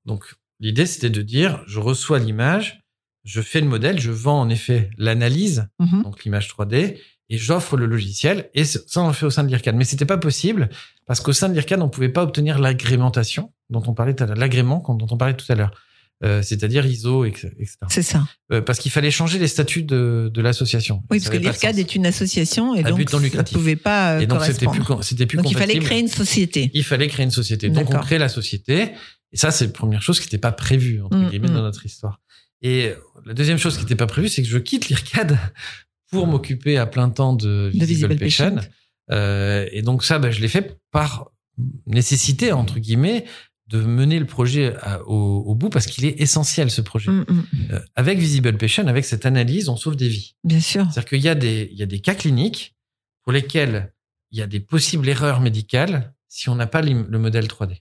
Donc, l'idée, c'était de dire, je reçois l'image, je fais le modèle, je vends en effet l'analyse, Mhm. donc l'image 3D, et j'offre le logiciel, et ça, on le fait au sein de l'IRCAD. Mais c'était pas possible, parce qu'au sein de l'IRCAD, on pouvait pas obtenir l'agrémentation dont on parlait tout à l'heure, l'agrément dont on parlait tout à l'heure. Euh, c'est-à-dire ISO, etc. C'est ça. Euh, parce qu'il fallait changer les statuts de, de l'association. Oui, Ça parce que l'IRCAD est une association et À donc ça ne pouvait pas euh, Et donc, c'était plus, c'était plus Donc il fallait compatible. créer une société. il fallait créer une société. Donc on crée la société. Et ça, c'est la première chose qui n'était pas prévue, entre Mm, guillemets, mm. dans notre histoire. Et la deuxième chose qui n'était pas prévue, c'est que je quitte l'IRCAD pour m'occuper à plein temps de Visible, Visible Patient. Euh, et donc ça, bah, je l'ai fait par nécessité, entre guillemets, de mener le projet à- au, au bout parce qu'il est essentiel, ce projet. Mm, mm. Euh, avec Visible Patient, avec cette analyse, on sauve des vies. Bien sûr. C'est-à-dire qu'il y, a des- il y a des cas cliniques pour lesquels il y a des possibles erreurs médicales si on n'a pas le modèle 3D.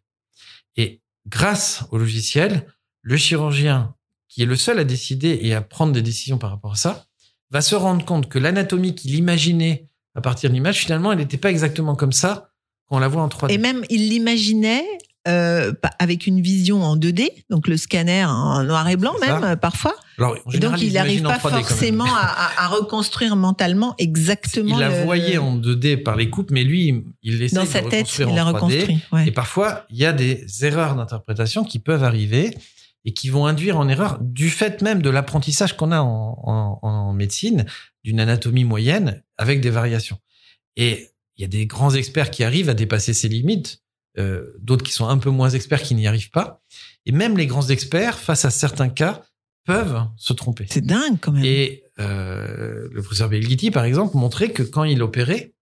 Et grâce au logiciel, le chirurgien, qui est le seul à décider et à prendre des décisions par rapport à ça, va se rendre compte que l'anatomie qu'il imaginait à partir de l'image, finalement, elle n'était pas exactement comme ça quand on la voit en 3D. Et même, il l'imaginait euh, avec une vision en 2D, donc le scanner en noir et blanc ça. même euh, parfois. Alors, général, donc il n'arrive pas 3D quand même. forcément à, reconstruire mentalement exactement. Il la le- voyait en 2D par les coupes, mais lui, il essaie dans de sa tête, reconstruire il en l'a 3D. reconstruit. ouais. Et parfois, il y a des erreurs d'interprétation qui peuvent arriver et qui vont induire en erreur du fait même de l'apprentissage qu'on a en, en- en médecine d'une anatomie moyenne avec des variations. Et il y a des grands experts qui arrivent à dépasser ces limites, euh, d'autres qui sont un peu moins experts qui n'y arrivent pas. Et même les grands experts, face à certains cas, peuvent se tromper. C'est dingue quand même. Et euh, le professeur Belghiti, par exemple, montrait que quand il opérait,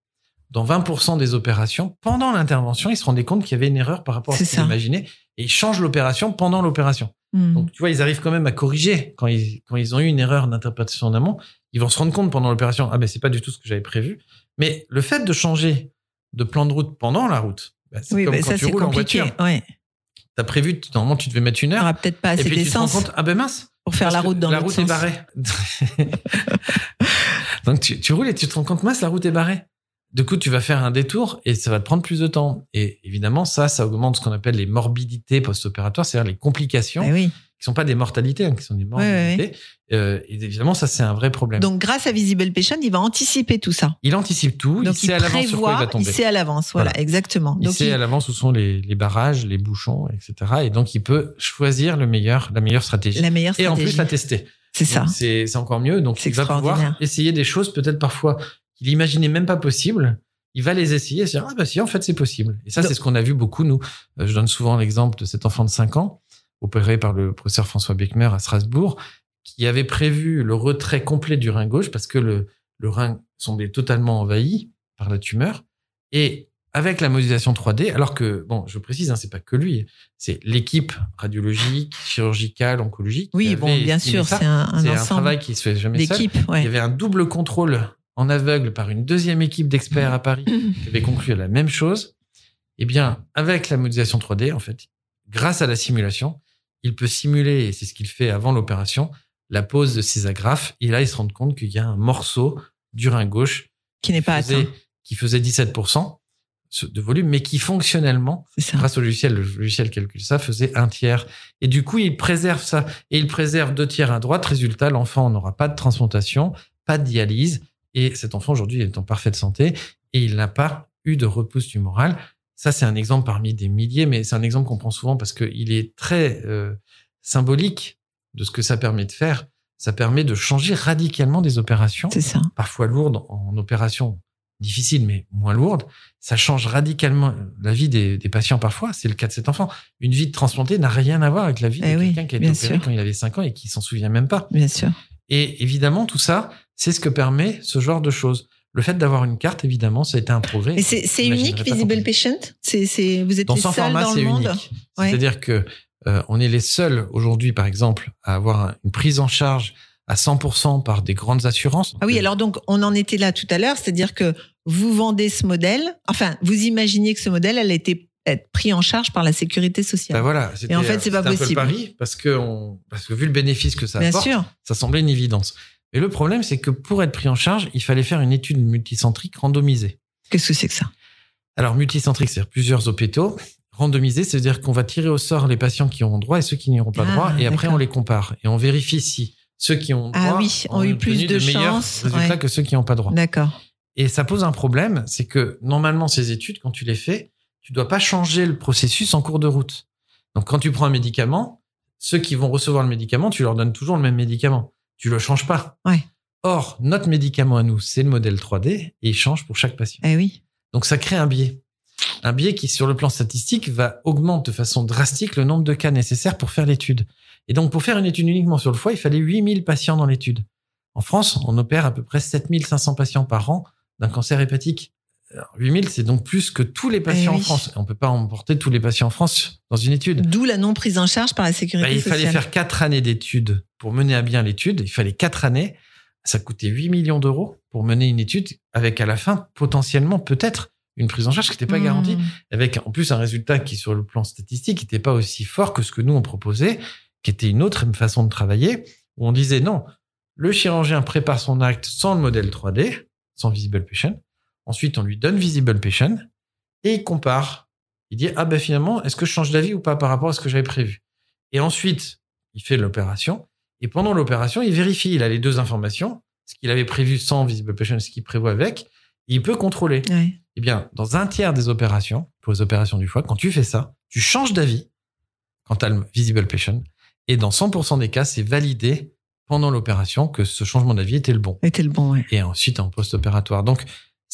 dans 20% des opérations, pendant l'intervention, ils se rendaient compte qu'il y avait une erreur par rapport à ce qu'ils ça. imaginaient et ils changent l'opération pendant l'opération. Hmm. Donc, tu vois, ils arrivent quand même à corriger quand ils, quand ils ont eu une erreur d'interprétation en amont. Ils vont se rendre compte pendant l'opération, ah ben c'est pas du tout ce que j'avais prévu. Mais le fait de changer de plan de route pendant la route, bah, c'est oui, comme bah, quand ça tu roules en compliqué. voiture. Ouais. T'as prévu, normalement tu devais mettre une heure. aura peut-être pas assez te d'essence compte, ah ben mince, pour faire la route dans la route est sens. barrée. Donc tu, tu roules et tu te rends compte, mince, la route est barrée. Du coup, tu vas faire un détour et ça va te prendre plus de temps. Et évidemment, ça, ça augmente ce qu'on appelle les morbidités post-opératoires, c'est-à-dire les complications, Ah oui. qui sont pas des mortalités, hein, qui sont des morbidités. Euh, et évidemment, ça, c'est un vrai problème. Donc grâce à Visible Patient, il va anticiper tout ça. il anticipe tout, Donc il sait à l'avance sur quoi il va prévoit, tomber. il sait à l'avance, voilà, Voilà. exactement. Il Donc sait il- à l'avance où sont les, les barrages, les bouchons, etc. Et donc, il peut choisir le meilleur, la meilleure stratégie. la meilleure Et en stratégie. plus, la tester. C'est ça. C'est encore mieux. Donc, il va pouvoir essayer des choses peut-être parfois qu'il imaginait même pas possible. Il va les essayer et se dire, ah bah si, en fait, c'est possible. Et ça, c'est ce qu'on a vu beaucoup, nous. Euh, Je donne souvent l'exemple de cet enfant de 5 ans, opéré par le professeur François Beckmer à Strasbourg, qui avait prévu le retrait complet du rein gauche parce que le, le rein semblait totalement envahi par la tumeur. Et avec la modélisation 3D, alors que, bon, je précise, hein, c'est pas que lui, c'est l'équipe radiologique, chirurgicale, oncologique. Oui, bon, bien sûr, c'est un, travail qui se fait jamais seul. d'équipe. Il y Ouais. avait un double contrôle en aveugle par une deuxième équipe d'experts à Paris qui avait conclu à la même chose. Eh bien, avec la modélisation 3D, en fait, grâce à la simulation, il peut simuler, et c'est ce qu'il fait avant l'opération, la pose de ses agrafes. Et là, il se rend compte qu'il y a un morceau du rein gauche Qui n'est pas faisait- atteint. qui faisait 17% de volume, mais qui fonctionnellement grâce au logiciel, le logiciel calcule ça, faisait un tiers. Et du coup, il préserve ça. Et il préserve deux tiers à droite. Résultat, l'enfant n'aura pas de transplantation, pas de dialyse. Et cet enfant, aujourd'hui, est en parfaite santé et il n'a pas eu de repousse tumorale. Ça, c'est un exemple parmi des milliers, mais c'est un exemple qu'on prend souvent parce qu'il est très euh, symbolique de ce que ça permet de faire. Ça permet de changer radicalement des opérations ça. parfois lourdes en opération difficile mais moins lourde, ça change radicalement la vie des, des patients parfois. C'est le cas de cet enfant. Une vie de transplanté n'a rien à voir avec la vie Eh de oui, quelqu'un qui a été opéré sûr. quand il avait 5 ans et qui s'en souvient même pas. Bien sûr. Et évidemment, tout ça, c'est ce que permet ce genre de choses. Le fait d'avoir une carte, évidemment, ça a été un progrès. C'est unique, pas Visible Patient? C'est, Vous êtes Dans les seuls format, dans le monde unique. Ouais. C'est-à-dire que euh, on est les seuls aujourd'hui, par exemple, à avoir un- une prise en charge à 100% par des grandes assurances. Ah oui, alors donc on en était là tout à l'heure, c'est-à-dire que vous vendez ce modèle, enfin vous imaginiez que ce modèle allait été- être pris en charge par la sécurité sociale. Ben voilà, Et en fait, c'est pas un peu le possible. pari parce que, on, parce que vu le bénéfice que ça Bien apporte, sûr. ça semblait une évidence. Mais le problème, c'est que pour être pris en charge, il fallait faire une étude multicentrique randomisée. Qu'est-ce que c'est que ça? Alors, multicentrique, c'est-à-dire plusieurs hôpitaux. Randomisé, c'est-à-dire qu'on va tirer au sort les patients qui auront droit et ceux qui n'y auront pas Ah, droit, et après on les compare. Et on vérifie si ceux qui ont Ah droit oui, ont eu plus de meilleurs résultats ouais. que ceux qui n'ont pas droit. D'accord. Et ça pose un problème, c'est que normalement, ces études, quand tu les fais, tu dois pas changer le processus en cours de route. Donc, quand tu prends un médicament, ceux qui vont recevoir le médicament, tu leur donnes toujours le même médicament. Tu le changes pas. Ouais. Or, notre médicament à nous, c'est le modèle 3D et il change pour chaque patient. Eh oui. Donc, ça crée un biais. Un biais qui, sur le plan statistique, va augmenter de façon drastique le nombre de cas nécessaires pour faire l'étude. Et donc, pour faire une étude uniquement sur le foie, il fallait 8000 patients dans l'étude. En France, on opère à peu près 7500 patients par an d'un cancer hépatique. Alors, 8000, c'est donc plus que tous les patients Eh en. France. On peut pas emporter tous les patients en France dans une étude. D'où la non prise en charge par la sécurité Bah, il sociale. fallait faire quatre années d'études pour mener à bien l'étude. Il fallait quatre années. Ça coûtait 8 millions d'euros pour mener une étude avec à la fin potentiellement peut-être une prise en charge qui n'était pas Mmh. garantie avec en plus un résultat qui sur le plan statistique n'était pas aussi fort que ce que nous on proposait, qui était une autre façon de travailler, où on disait non, le chirurgien prépare son acte sans le modèle 3D, sans Visible Patient. Ensuite, on lui donne Visible Patient et il compare. Il dit ah ben finalement, est-ce que je change d'avis ou pas par rapport à ce que j'avais prévu? Et ensuite, il fait l'opération et pendant l'opération, il vérifie, il a les deux informations, ce qu'il avait prévu sans Visible Patient, ce qu'il prévoit avec, et il peut contrôler. Eh bien, dans un tiers des opérations, pour les opérations du foie, quand tu fais ça, tu changes d'avis quand tu as le visible patient. Et dans 100% des cas, c'est validé pendant l'opération que ce changement d'avis était le bon. Était le bon. Et ensuite en post-opératoire. Donc,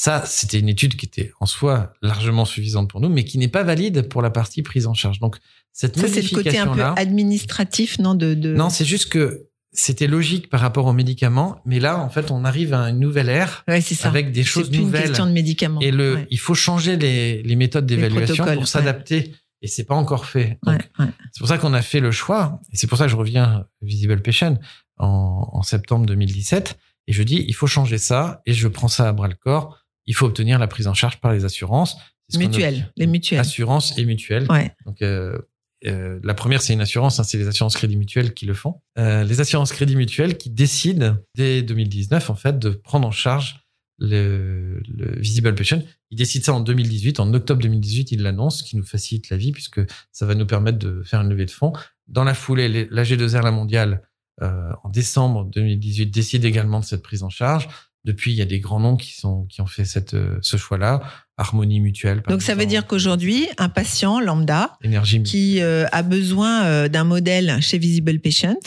ça, c'était une étude qui était en soi largement suffisante pour nous, mais qui n'est pas valide pour la partie prise en charge. Donc, cette Ça, c'est le côté un peu administratif, non de, de... Non, c'est juste que c'était logique par rapport aux médicaments, mais là, en fait, on arrive à une nouvelle ère Ouais, ça. avec des choses c'est plus une nouvelles. question de médicaments. Et le, Ouais. il faut changer les, les méthodes d'évaluation pour s'adapter. Et c'est pas encore fait. Ouais, ouais. c'est pour ça qu'on a fait le choix. Et c'est pour ça que je reviens à Visible Patient en, en septembre 2017. Et je dis, il faut changer ça. Et je prends ça à bras le corps. Il faut obtenir la prise en charge par les assurances. Mutuelles, les mutuelles. Assurance et mutuelle. Ouais. Donc, euh, euh, la première, c'est une assurance, hein, c'est les assurances crédit mutuelles qui le font. Euh, les assurances crédit mutuelles qui décident dès 2019, en fait, de prendre en charge le, le Visible Patient. Ils décident ça en 2018. En octobre 2018, ils l'annoncent, ce qui nous facilite la vie puisque ça va nous permettre de faire une levée de fonds. Dans la foulée, la G2R, la mondiale, euh, en décembre 2018, décide également de cette prise en charge. Depuis, il y a des grands noms qui sont qui ont fait cette euh, ce choix-là. Harmonie Mutuelle. par Donc ça veut dire qu'aujourd'hui, un patient lambda Énergie qui euh, a besoin euh, d'un modèle chez Visible Patient,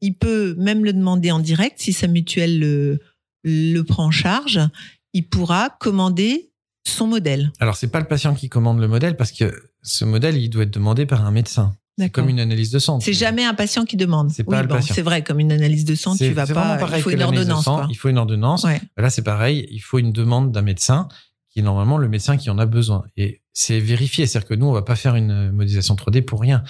il peut même le demander en direct si sa mutuelle le, le prend en charge. Il pourra commander son modèle. Alors, c'est pas le patient qui commande le modèle parce que ce modèle, il doit être demandé par un médecin. C'est comme une analyse de sang. C'est jamais un patient qui demande. C'est oui, pas le bon, patient. c'est vrai, comme une analyse de sang, tu vas pas. pareil Il faut que une ordonnance. sang. Il faut une ordonnance. Ouais. Là, c'est pareil. Il faut une demande d'un médecin qui est normalement le médecin qui en a besoin. Et c'est vérifié. C'est-à-dire que nous, on va pas faire une modélisation 3D pour rien.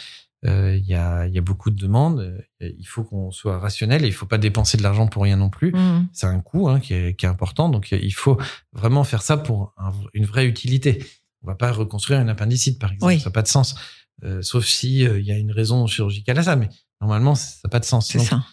Euh, Il y, a, y a beaucoup de demandes. Euh, Il faut qu'on soit rationnel et il faut pas dépenser de l'argent pour rien non plus. Mhm. C'est un coût hein, qui, est, qui est important. Donc, il faut vraiment faire ça pour un- une vraie utilité. On va pas reconstruire une appendicite, par exemple. Oui. Ça n'a pas de sens. Euh, sauf si euh, il y a une raison chirurgicale à ça. Mais normalement, ça n'a pas de sens. Donc, ça.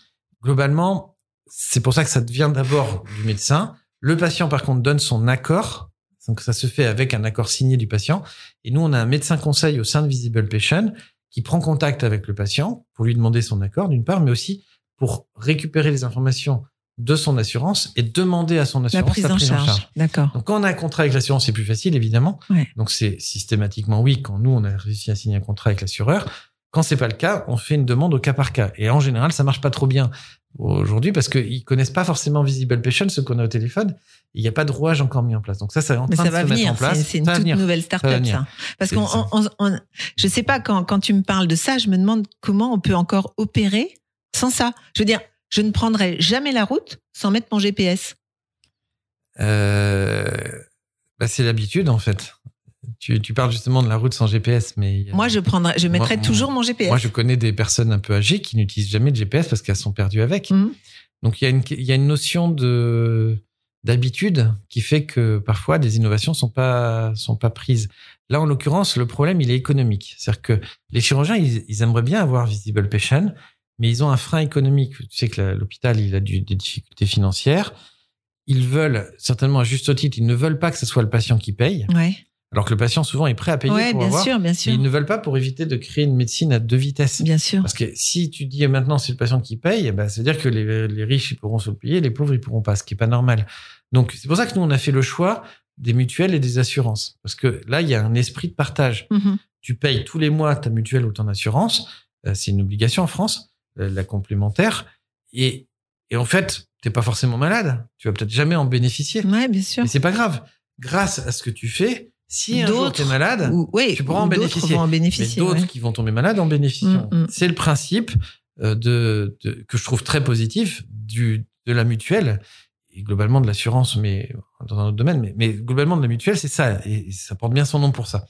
globalement, c'est pour ça que ça devient d'abord du médecin. Le patient, par contre, donne son accord. Donc, ça se fait avec un accord signé du patient. Et nous, on a un médecin conseil au sein de Visible Patient qui prend contact avec le patient pour lui demander son accord, d'une part, mais aussi pour récupérer les informations de son assurance et demander à son La assurance prise en charge. D'accord. donc, quand on a un contrat avec l'assurance, c'est plus facile, évidemment. Ouais. Donc, c'est systématiquement oui quand nous, on a réussi à signer un contrat avec l'assureur. Quand c'est pas le cas, on fait une demande au cas par cas. Et en général, ça marche pas trop bien aujourd'hui parce qu'ils connaissent pas forcément Visible Patient, ceux qu'on a au téléphone. Il n'y a pas de rouage encore mis en place. Donc ça, ça est en train ça de va se mettre venir. en place. C'est c'est une toute venir. nouvelle start-up, ça. Parce C'est qu'on, on- on- je sais pas quand, quand tu me parles de ça, je me demande comment on peut encore opérer sans ça. Je veux dire, je ne prendrai jamais la route sans mettre mon GPS. Euh, bah, c'est l'habitude, en fait. Tu, tu parles justement de la route sans GPS, mais Moi, je prendrai, je mettrai Moi- toujours mon GPS. moi, je connais des personnes un peu âgées qui n'utilisent jamais de GPS parce qu'elles sont perdues avec. Mhm. Donc il y a une il y a une notion de d'habitude qui fait que parfois des innovations sont pas sont pas prises. Là en l'occurrence le problème il est économique, c'est-à-dire que les chirurgiens ils, ils aimeraient bien avoir visible patient mais ils ont un frein économique. Tu sais que l'hôpital il a du- des difficultés financières. Ils veulent certainement à juste titre, ils ne veulent pas que ce soit le patient qui paye, Ouais, alors que le patient souvent est prêt à payer ouais, pour bien avoir, sûr, bien mais sûr, ils ne veulent pas pour éviter de créer une médecine à deux vitesses. bien sûr. Parce que si tu dis eh, maintenant c'est le patient qui paye, ben, ça veut dire que les, les riches ils pourront se le payer, les pauvres ils pourront pas, ce qui est pas normal. Donc c'est pour ça que nous on a fait le choix des mutuelles et des assurances, parce que là il y a un esprit de partage. Mhm. Tu payes tous les mois ta mutuelle ou ton assurance, euh, c'est une obligation en France, la complémentaire, et, et en fait t'es pas forcément malade, tu vas peut-être jamais en bénéficier, Ouais, bien sûr. mais c'est pas grave. Grâce à ce que tu fais, si un jour D'autres t'es malade, Ou, ouais, tu pourras en bénéficier. mais d'autres ouais. qui vont tomber malades en bénéficieront. Mm, mm. C'est le principe euh, de, de- que je trouve très positif du, de la mutuelle et globalement de l'assurance, mais dans un autre domaine. Mais, mais globalement de la mutuelle, c'est ça et ça porte bien son nom pour ça.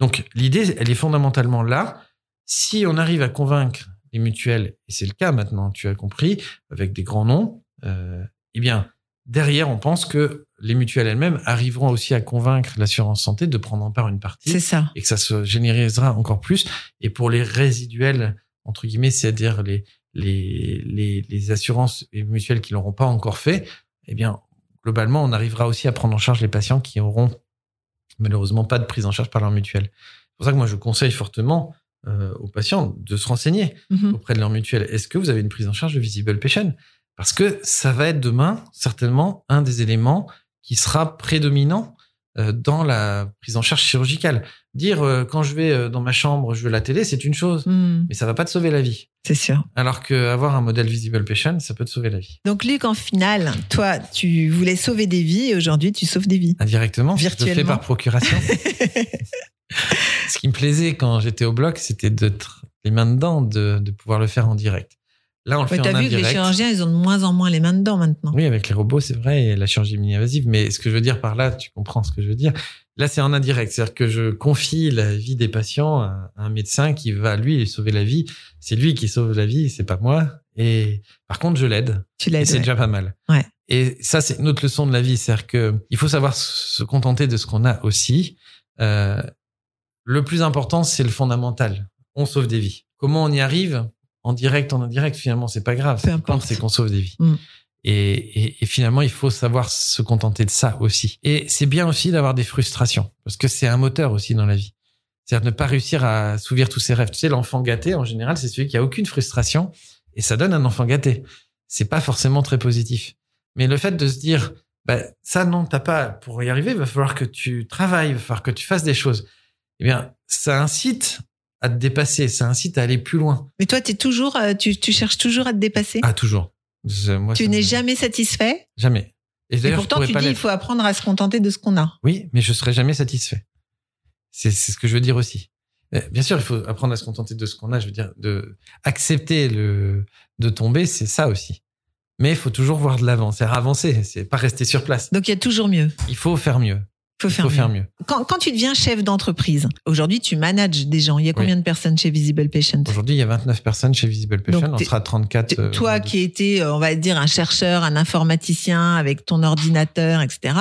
Donc l'idée, elle est fondamentalement là. Si on arrive à convaincre les mutuelles, et c'est le cas maintenant, tu as compris, avec des grands noms, euh, eh bien derrière, on pense que les mutuelles elles-mêmes arriveront aussi à convaincre l'assurance santé de prendre en part une partie C'est ça. et que ça se généralisera encore plus. Et pour les résiduels, entre guillemets, c'est-à-dire les, les, les, les assurances et mutuelles qui l'auront pas encore fait, eh bien, globalement, on arrivera aussi à prendre en charge les patients qui auront malheureusement pas de prise en charge par leur mutuelle. C'est pour ça que moi, je conseille fortement euh, aux patients de se renseigner Mhm. auprès de leur mutuelle. Est-ce que vous avez une prise en charge de Visible Patient? Parce que ça va être demain, certainement, un des éléments qui sera prédominant euh, dans la prise en charge chirurgicale. Dire euh, quand je vais dans ma chambre, je veux la télé, c'est une chose, Mhm. mais ça va pas te sauver la vie. C'est sûr. Alors que avoir un modèle Visible Patient, ça peut te sauver la vie. Donc, Luc, en finale, toi, tu voulais sauver des vies et aujourd'hui, tu sauves des vies. Indirectement, je le fais Virtuellement. par procuration. Ce qui me plaisait quand j'étais au bloc, c'était d'être les mains dedans, de, de pouvoir le faire en direct. Là, on le Ouais, fait T'as en vu que les chirurgiens, ils ont de moins en moins les mains dedans maintenant. Oui, avec les robots, c'est vrai, et la chirurgie mini-invasive. Mais ce que je veux dire par là, tu comprends ce que je veux dire. Là, c'est en indirect. C'est-à-dire que je confie la vie des patients à un médecin qui va, lui, sauver la vie. C'est lui qui sauve la vie, c'est pas moi. Et par contre, je l'aide. Tu Et l'aides. c'est ouais. déjà pas mal. Ouais. Et ça, c'est une autre leçon de la vie. C'est-à-dire que il faut savoir se contenter de ce qu'on a aussi. Euh, le plus important, c'est le fondamental. On sauve des vies. Comment on y arrive En direct, en indirect, finalement, c'est pas grave. Peu importe. c'est qu'on sauve des vies. Mm. Et, et, et finalement, il faut savoir se contenter de ça aussi. Et c'est bien aussi d'avoir des frustrations, parce que c'est un moteur aussi dans la vie. C'est-à-dire ne pas réussir à assouvir tous ses rêves. Tu sais, l'enfant gâté, en général, c'est celui qui a aucune frustration, et ça donne un enfant gâté. C'est pas forcément très positif. Mais le fait de se dire, bah, ça, non, t'as pas, pour y arriver, il va falloir que tu travailles, il va falloir que tu fasses des choses. Eh bien, ça incite à te dépasser, ça incite à aller plus loin. Mais toi, es toujours, euh, tu, tu cherches toujours à te dépasser? Ah, toujours. Moi, tu n'es me- jamais satisfait? Jamais. Et Et pourtant, tu dis, il faut apprendre à se contenter de ce qu'on a. Oui, mais je serai jamais satisfait. C'est c'est ce que je veux dire aussi. Euh, Bien sûr, il faut apprendre à se contenter de ce qu'on a. Je veux dire, de accepter le de tomber, c'est ça aussi. Mais il faut toujours voir de l'avant, c'est avancer, c'est pas rester sur place. Donc, il y a toujours mieux. Il faut faire mieux. Faut faire faut mieux. faire mieux. Quand, quand tu deviens chef d'entreprise, aujourd'hui, tu manages des gens. Il y a combien de personnes chez Visible Patient? Aujourd'hui, il y a 29 personnes chez Visible Patient. Donc, On sera 34. T- euh, Toi qui étais, euh, on va dire, un chercheur, un informaticien avec ton ordinateur, etc.,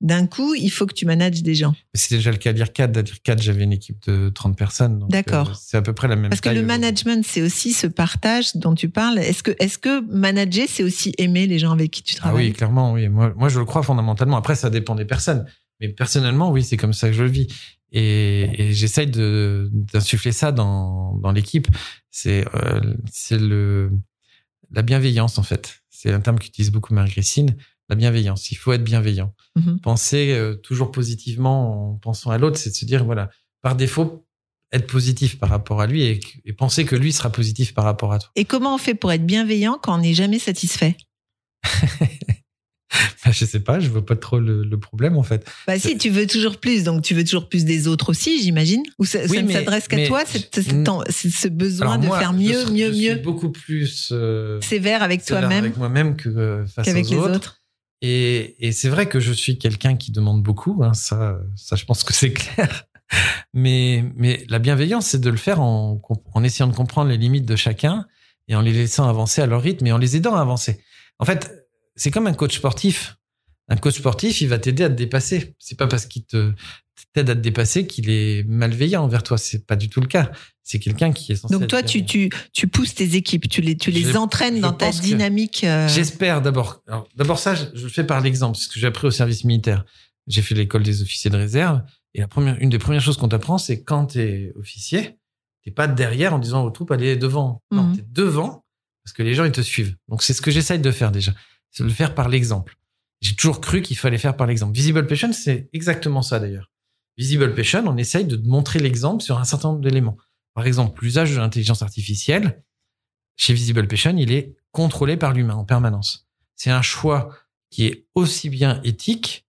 d'un coup, il faut que tu manages des gens. C'est déjà le cas à l'IRCAD. À l'IRCAD, j'avais une équipe de 30 personnes. D'accord. euh, C'est à peu près la même Parce que le management, c'est aussi ce partage dont tu parles. Est-ce que, est-ce que manager, c'est aussi aimer les gens avec qui tu Ah travailles? oui, clairement, oui. Moi, moi, je le crois fondamentalement. Après, ça dépend des personnes. Mais personnellement, oui, c'est comme ça que je le vis. Et, et j'essaye de, d'insuffler ça dans, dans l'équipe. C'est, euh, c'est le, la bienveillance, en fait. C'est un terme qu'utilise beaucoup Marie-Christine. La bienveillance. Il faut être bienveillant. Mhm. Penser euh, toujours positivement en pensant à l'autre, c'est de se dire, voilà, par défaut, être positif par rapport à lui et, et penser que lui sera positif par rapport à toi. Et comment on fait pour être bienveillant quand on n'est jamais satisfait? Bah, je sais pas, je vois pas trop le, le problème, en fait. Bah si, tu veux toujours plus, donc tu veux toujours plus des autres aussi, j'imagine. Ou ça, Oui, ça ne s'adresse qu'à toi, ton- c'est ce besoin de moi, faire je mieux, suis- mieux, je suis mieux, beaucoup plus euh, sévère avec toi-même avec moi-même que euh, face qu'avec aux les autres. autres. Et, et c'est vrai que je suis quelqu'un qui demande beaucoup. Hein, ça, ça, je pense que c'est clair. Mais, mais la bienveillance, c'est de le faire en, en essayant de comprendre les limites de chacun et en les laissant avancer à leur rythme et en les aidant à avancer. En fait, c'est comme un coach sportif. Un coach sportif, il va t'aider à te dépasser. C'est pas parce qu'il te t'aide à te dépasser qu'il est malveillant envers toi. C'est pas du tout le cas. C'est quelqu'un qui est censé. Donc être toi, tu, tu, tu pousses tes équipes, tu les, tu les Je- entraînes je dans ta dynamique. euh, J'espère d'abord. D'abord ça, je, je le fais par l'exemple, c'est ce que j'ai appris au service militaire. J'ai fait l'école des officiers de réserve et la première, une des premières choses qu'on t'apprend, c'est quand t'es officier, t'es pas derrière en disant aux troupes allez devant. Non, Mhm. t'es devant parce que les gens ils te suivent. Donc c'est ce que j'essaye de faire déjà, c'est de le faire par l'exemple. J'ai toujours cru qu'il fallait faire par l'exemple. Visible Patient, c'est exactement ça d'ailleurs. Visible Patient, on essaye de montrer l'exemple sur un certain nombre d'éléments. Par exemple, l'usage de l'intelligence artificielle, chez Visible Patient, il est contrôlé par l'humain en permanence. C'est un choix qui est aussi bien éthique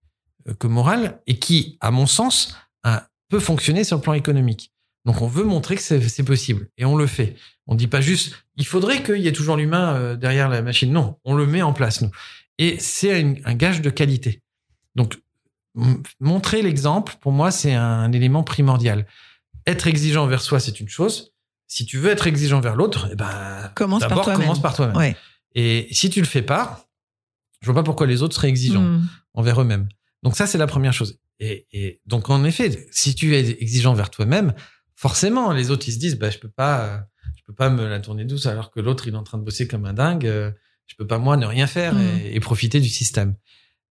euh, que moral et qui, à mon sens, peut fonctionner sur le plan économique. Donc on veut montrer que c'est possible et on le fait. On dit pas juste il faudrait qu'il y ait toujours l'humain euh, derrière la machine. Non, on le met en place nous. Et c'est un gage de qualité. Donc montrer l'exemple pour moi c'est un élément primordial. Être exigeant vers soi c'est une chose. Si tu veux être exigeant vers l'autre, eh ben Commence par toi-même. commence par toi-même. Ouais. Et si tu le fais pas, je vois pas pourquoi les autres seraient exigeants Mm. envers eux-mêmes. Donc ça, c'est la première chose. Et, et donc en effet, si tu es exigeant vers toi-même, forcément, les autres ils se disent, bah je peux pas, euh, je peux pas me la tourner douce alors que l'autre il est en train de bosser comme un dingue. euh, Je peux pas moi ne rien faire Mm. et, et profiter du système.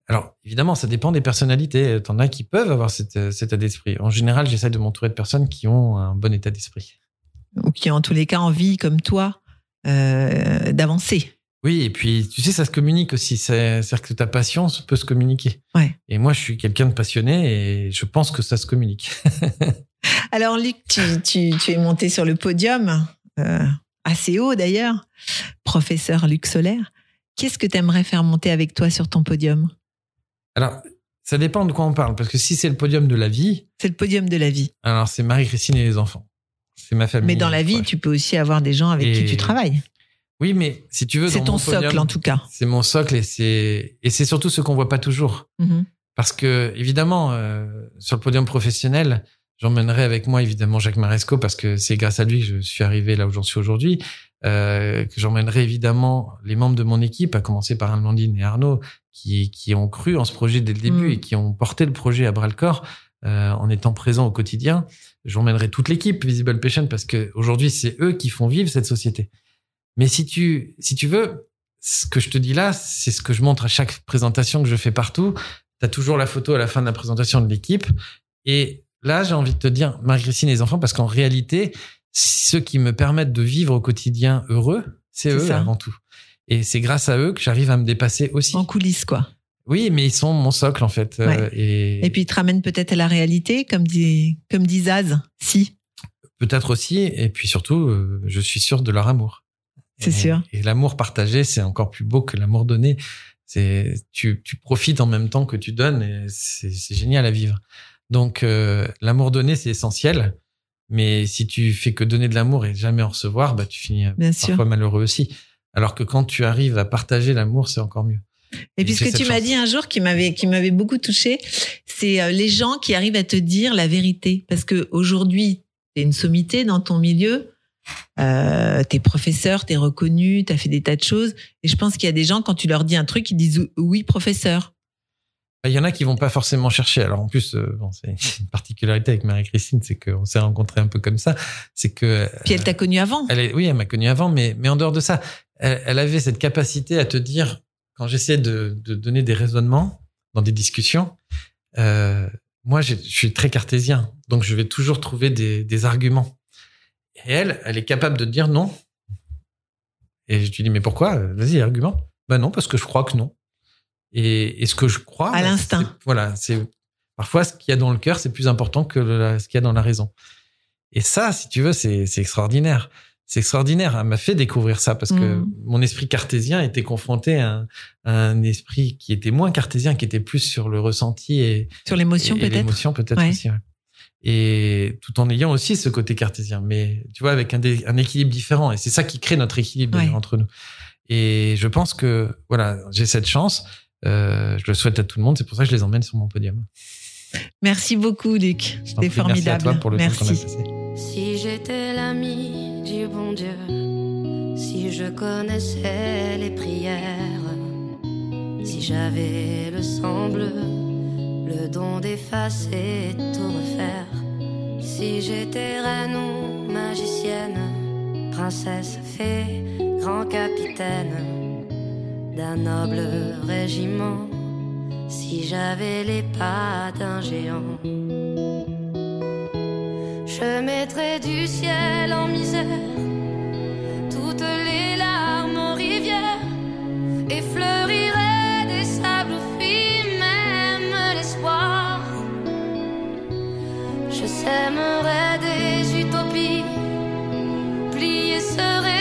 Alors évidemment, ça dépend des personnalités. T'en as qui peuvent avoir cet, euh, cet état d'esprit. En général, j'essaie de m'entourer de personnes qui ont un bon état d'esprit. Ou qui ont en tous les cas envie, comme toi, euh, d'avancer. Oui, et puis tu sais, ça se communique aussi. C'est- C'est-à-dire que ta passion peut se communiquer. Ouais. Et moi, je suis quelqu'un de passionné et je pense que ça se communique. Alors Luc, tu, tu, tu es monté sur le podium, euh, assez haut d'ailleurs, professeur Luc Solaire. Qu'est-ce que tu aimerais faire monter avec toi sur ton podium? Alors, ça dépend de quoi on parle. Parce que si c'est le podium de la vie, C'est le podium de la vie. alors c'est Marie-Christine et les enfants. C'est ma famille. Mais dans la vie, tu peux aussi avoir des gens avec qui tu travailles. Oui, mais si tu veux, C'est ton podium, socle en tout cas. C'est mon socle et c'est et c'est surtout ce qu'on voit pas toujours. Mhm. Parce que évidemment, euh, sur le podium professionnel, j'emmènerai avec moi évidemment Jacques Maresco parce que c'est grâce à lui que je suis arrivé là où j'en suis aujourd'hui. Euh, j'emmènerai évidemment les membres de mon équipe, à commencer par Amandine et Arnaud, qui qui ont cru en ce projet dès le début Mm. et qui ont porté le projet à bras le corps euh, en étant présents au quotidien. J'emmènerai toute l'équipe Visible Patient parce que aujourd'hui c'est eux qui font vivre cette société. Mais si tu si tu veux, ce que je te dis là, c'est ce que je montre à chaque présentation que je fais partout. Tu as toujours la photo à la fin de la présentation de l'équipe. Et là, j'ai envie de te dire, Marie-Christine et les enfants, parce qu'en réalité, ceux qui me permettent de vivre au quotidien heureux, c'est eux ça. avant tout. Et c'est grâce à eux que j'arrive à me dépasser aussi. En coulisses quoi. Oui, mais ils sont mon socle, en fait. Euh, Ouais. et Et puis, il te ramène peut-être à la réalité, comme dit, comme dit Zaz. Si, peut-être aussi, et puis surtout, euh, je suis sûr de leur amour. C'est sûr. Et l'amour partagé, c'est encore plus beau que l'amour donné. C'est tu, tu profites en même temps que tu donnes et c'est génial à vivre. Donc euh, l'amour donné, c'est essentiel. Mais si tu fais que donner de l'amour et jamais en recevoir, bah tu finis euh, Bien sûr. parfois malheureux aussi. Alors que quand tu arrives à partager l'amour, c'est encore mieux. Et puis, ce que tu m'as dit un jour qui m'avait, qui m'avait beaucoup touché, c'est euh, les gens qui arrivent à te dire la vérité. Parce que aujourd'hui, t'es une sommité dans ton milieu. Euh, t'es professeur, t'es reconnu, t'as fait des tas de choses. Et je pense qu'il y a des gens, quand tu leur dis un truc, ils disent oui, professeur. Bah, Il y en a qui vont pas forcément chercher. Alors en plus, euh, bon, c'est une particularité avec Marie-Christine, c'est qu'on s'est rencontrés un peu comme ça. C'est que Puis elle t'a connu avant. Elle est, oui, elle m'a connu avant, mais, mais en dehors de ça, elle, elle avait cette capacité à te dire, quand j'essaie de, de donner des raisonnements dans des discussions, euh, moi, je suis très cartésien, donc je vais toujours trouver des, des arguments. Et elle, elle est capable de dire non. Et je lui dis, mais pourquoi? Vas-y, argument. Ben non, parce que je crois que non. Et, et ce que je crois, À ben, l'instinct. Voilà, c'est parfois ce qu'il y a dans le cœur, c'est plus important que le- ce qu'il y a dans la raison. Et ça, si tu veux, c'est extraordinaire. C'est extraordinaire. Elle m'a fait découvrir ça parce que Mm. mon esprit cartésien était confronté à un, à un esprit qui était moins cartésien, qui était plus sur le ressenti et, Sur l'émotion, peut-être. l'émotion peut-être Ouais. aussi. ouais. Et tout en ayant aussi ce côté cartésien, mais tu vois, avec un, dé- un équilibre différent. Et c'est ça qui crée notre équilibre Ouais. entre nous. Et je pense que voilà, j'ai cette chance. Euh, je le souhaite à tout le monde. C'est pour ça que je les emmène sur mon podium. Merci beaucoup, Luc. C'était prie, Merci à formidable. toi pour le temps qu'on a Merci. passé. Si j'étais l'ami du bon Dieu, si je connaissais les prières, si j'avais le sang bleu, le don d'effacer tout refaire, si j'étais reine ou magicienne, princesse, fée, grand capitaine d'un noble régiment, si j'avais les pas d'un géant. Je mettrai du ciel en misère toutes les larmes en rivière et fleurirai des sables fruits, même l'espoir. Je sèmerai des utopies, plier serait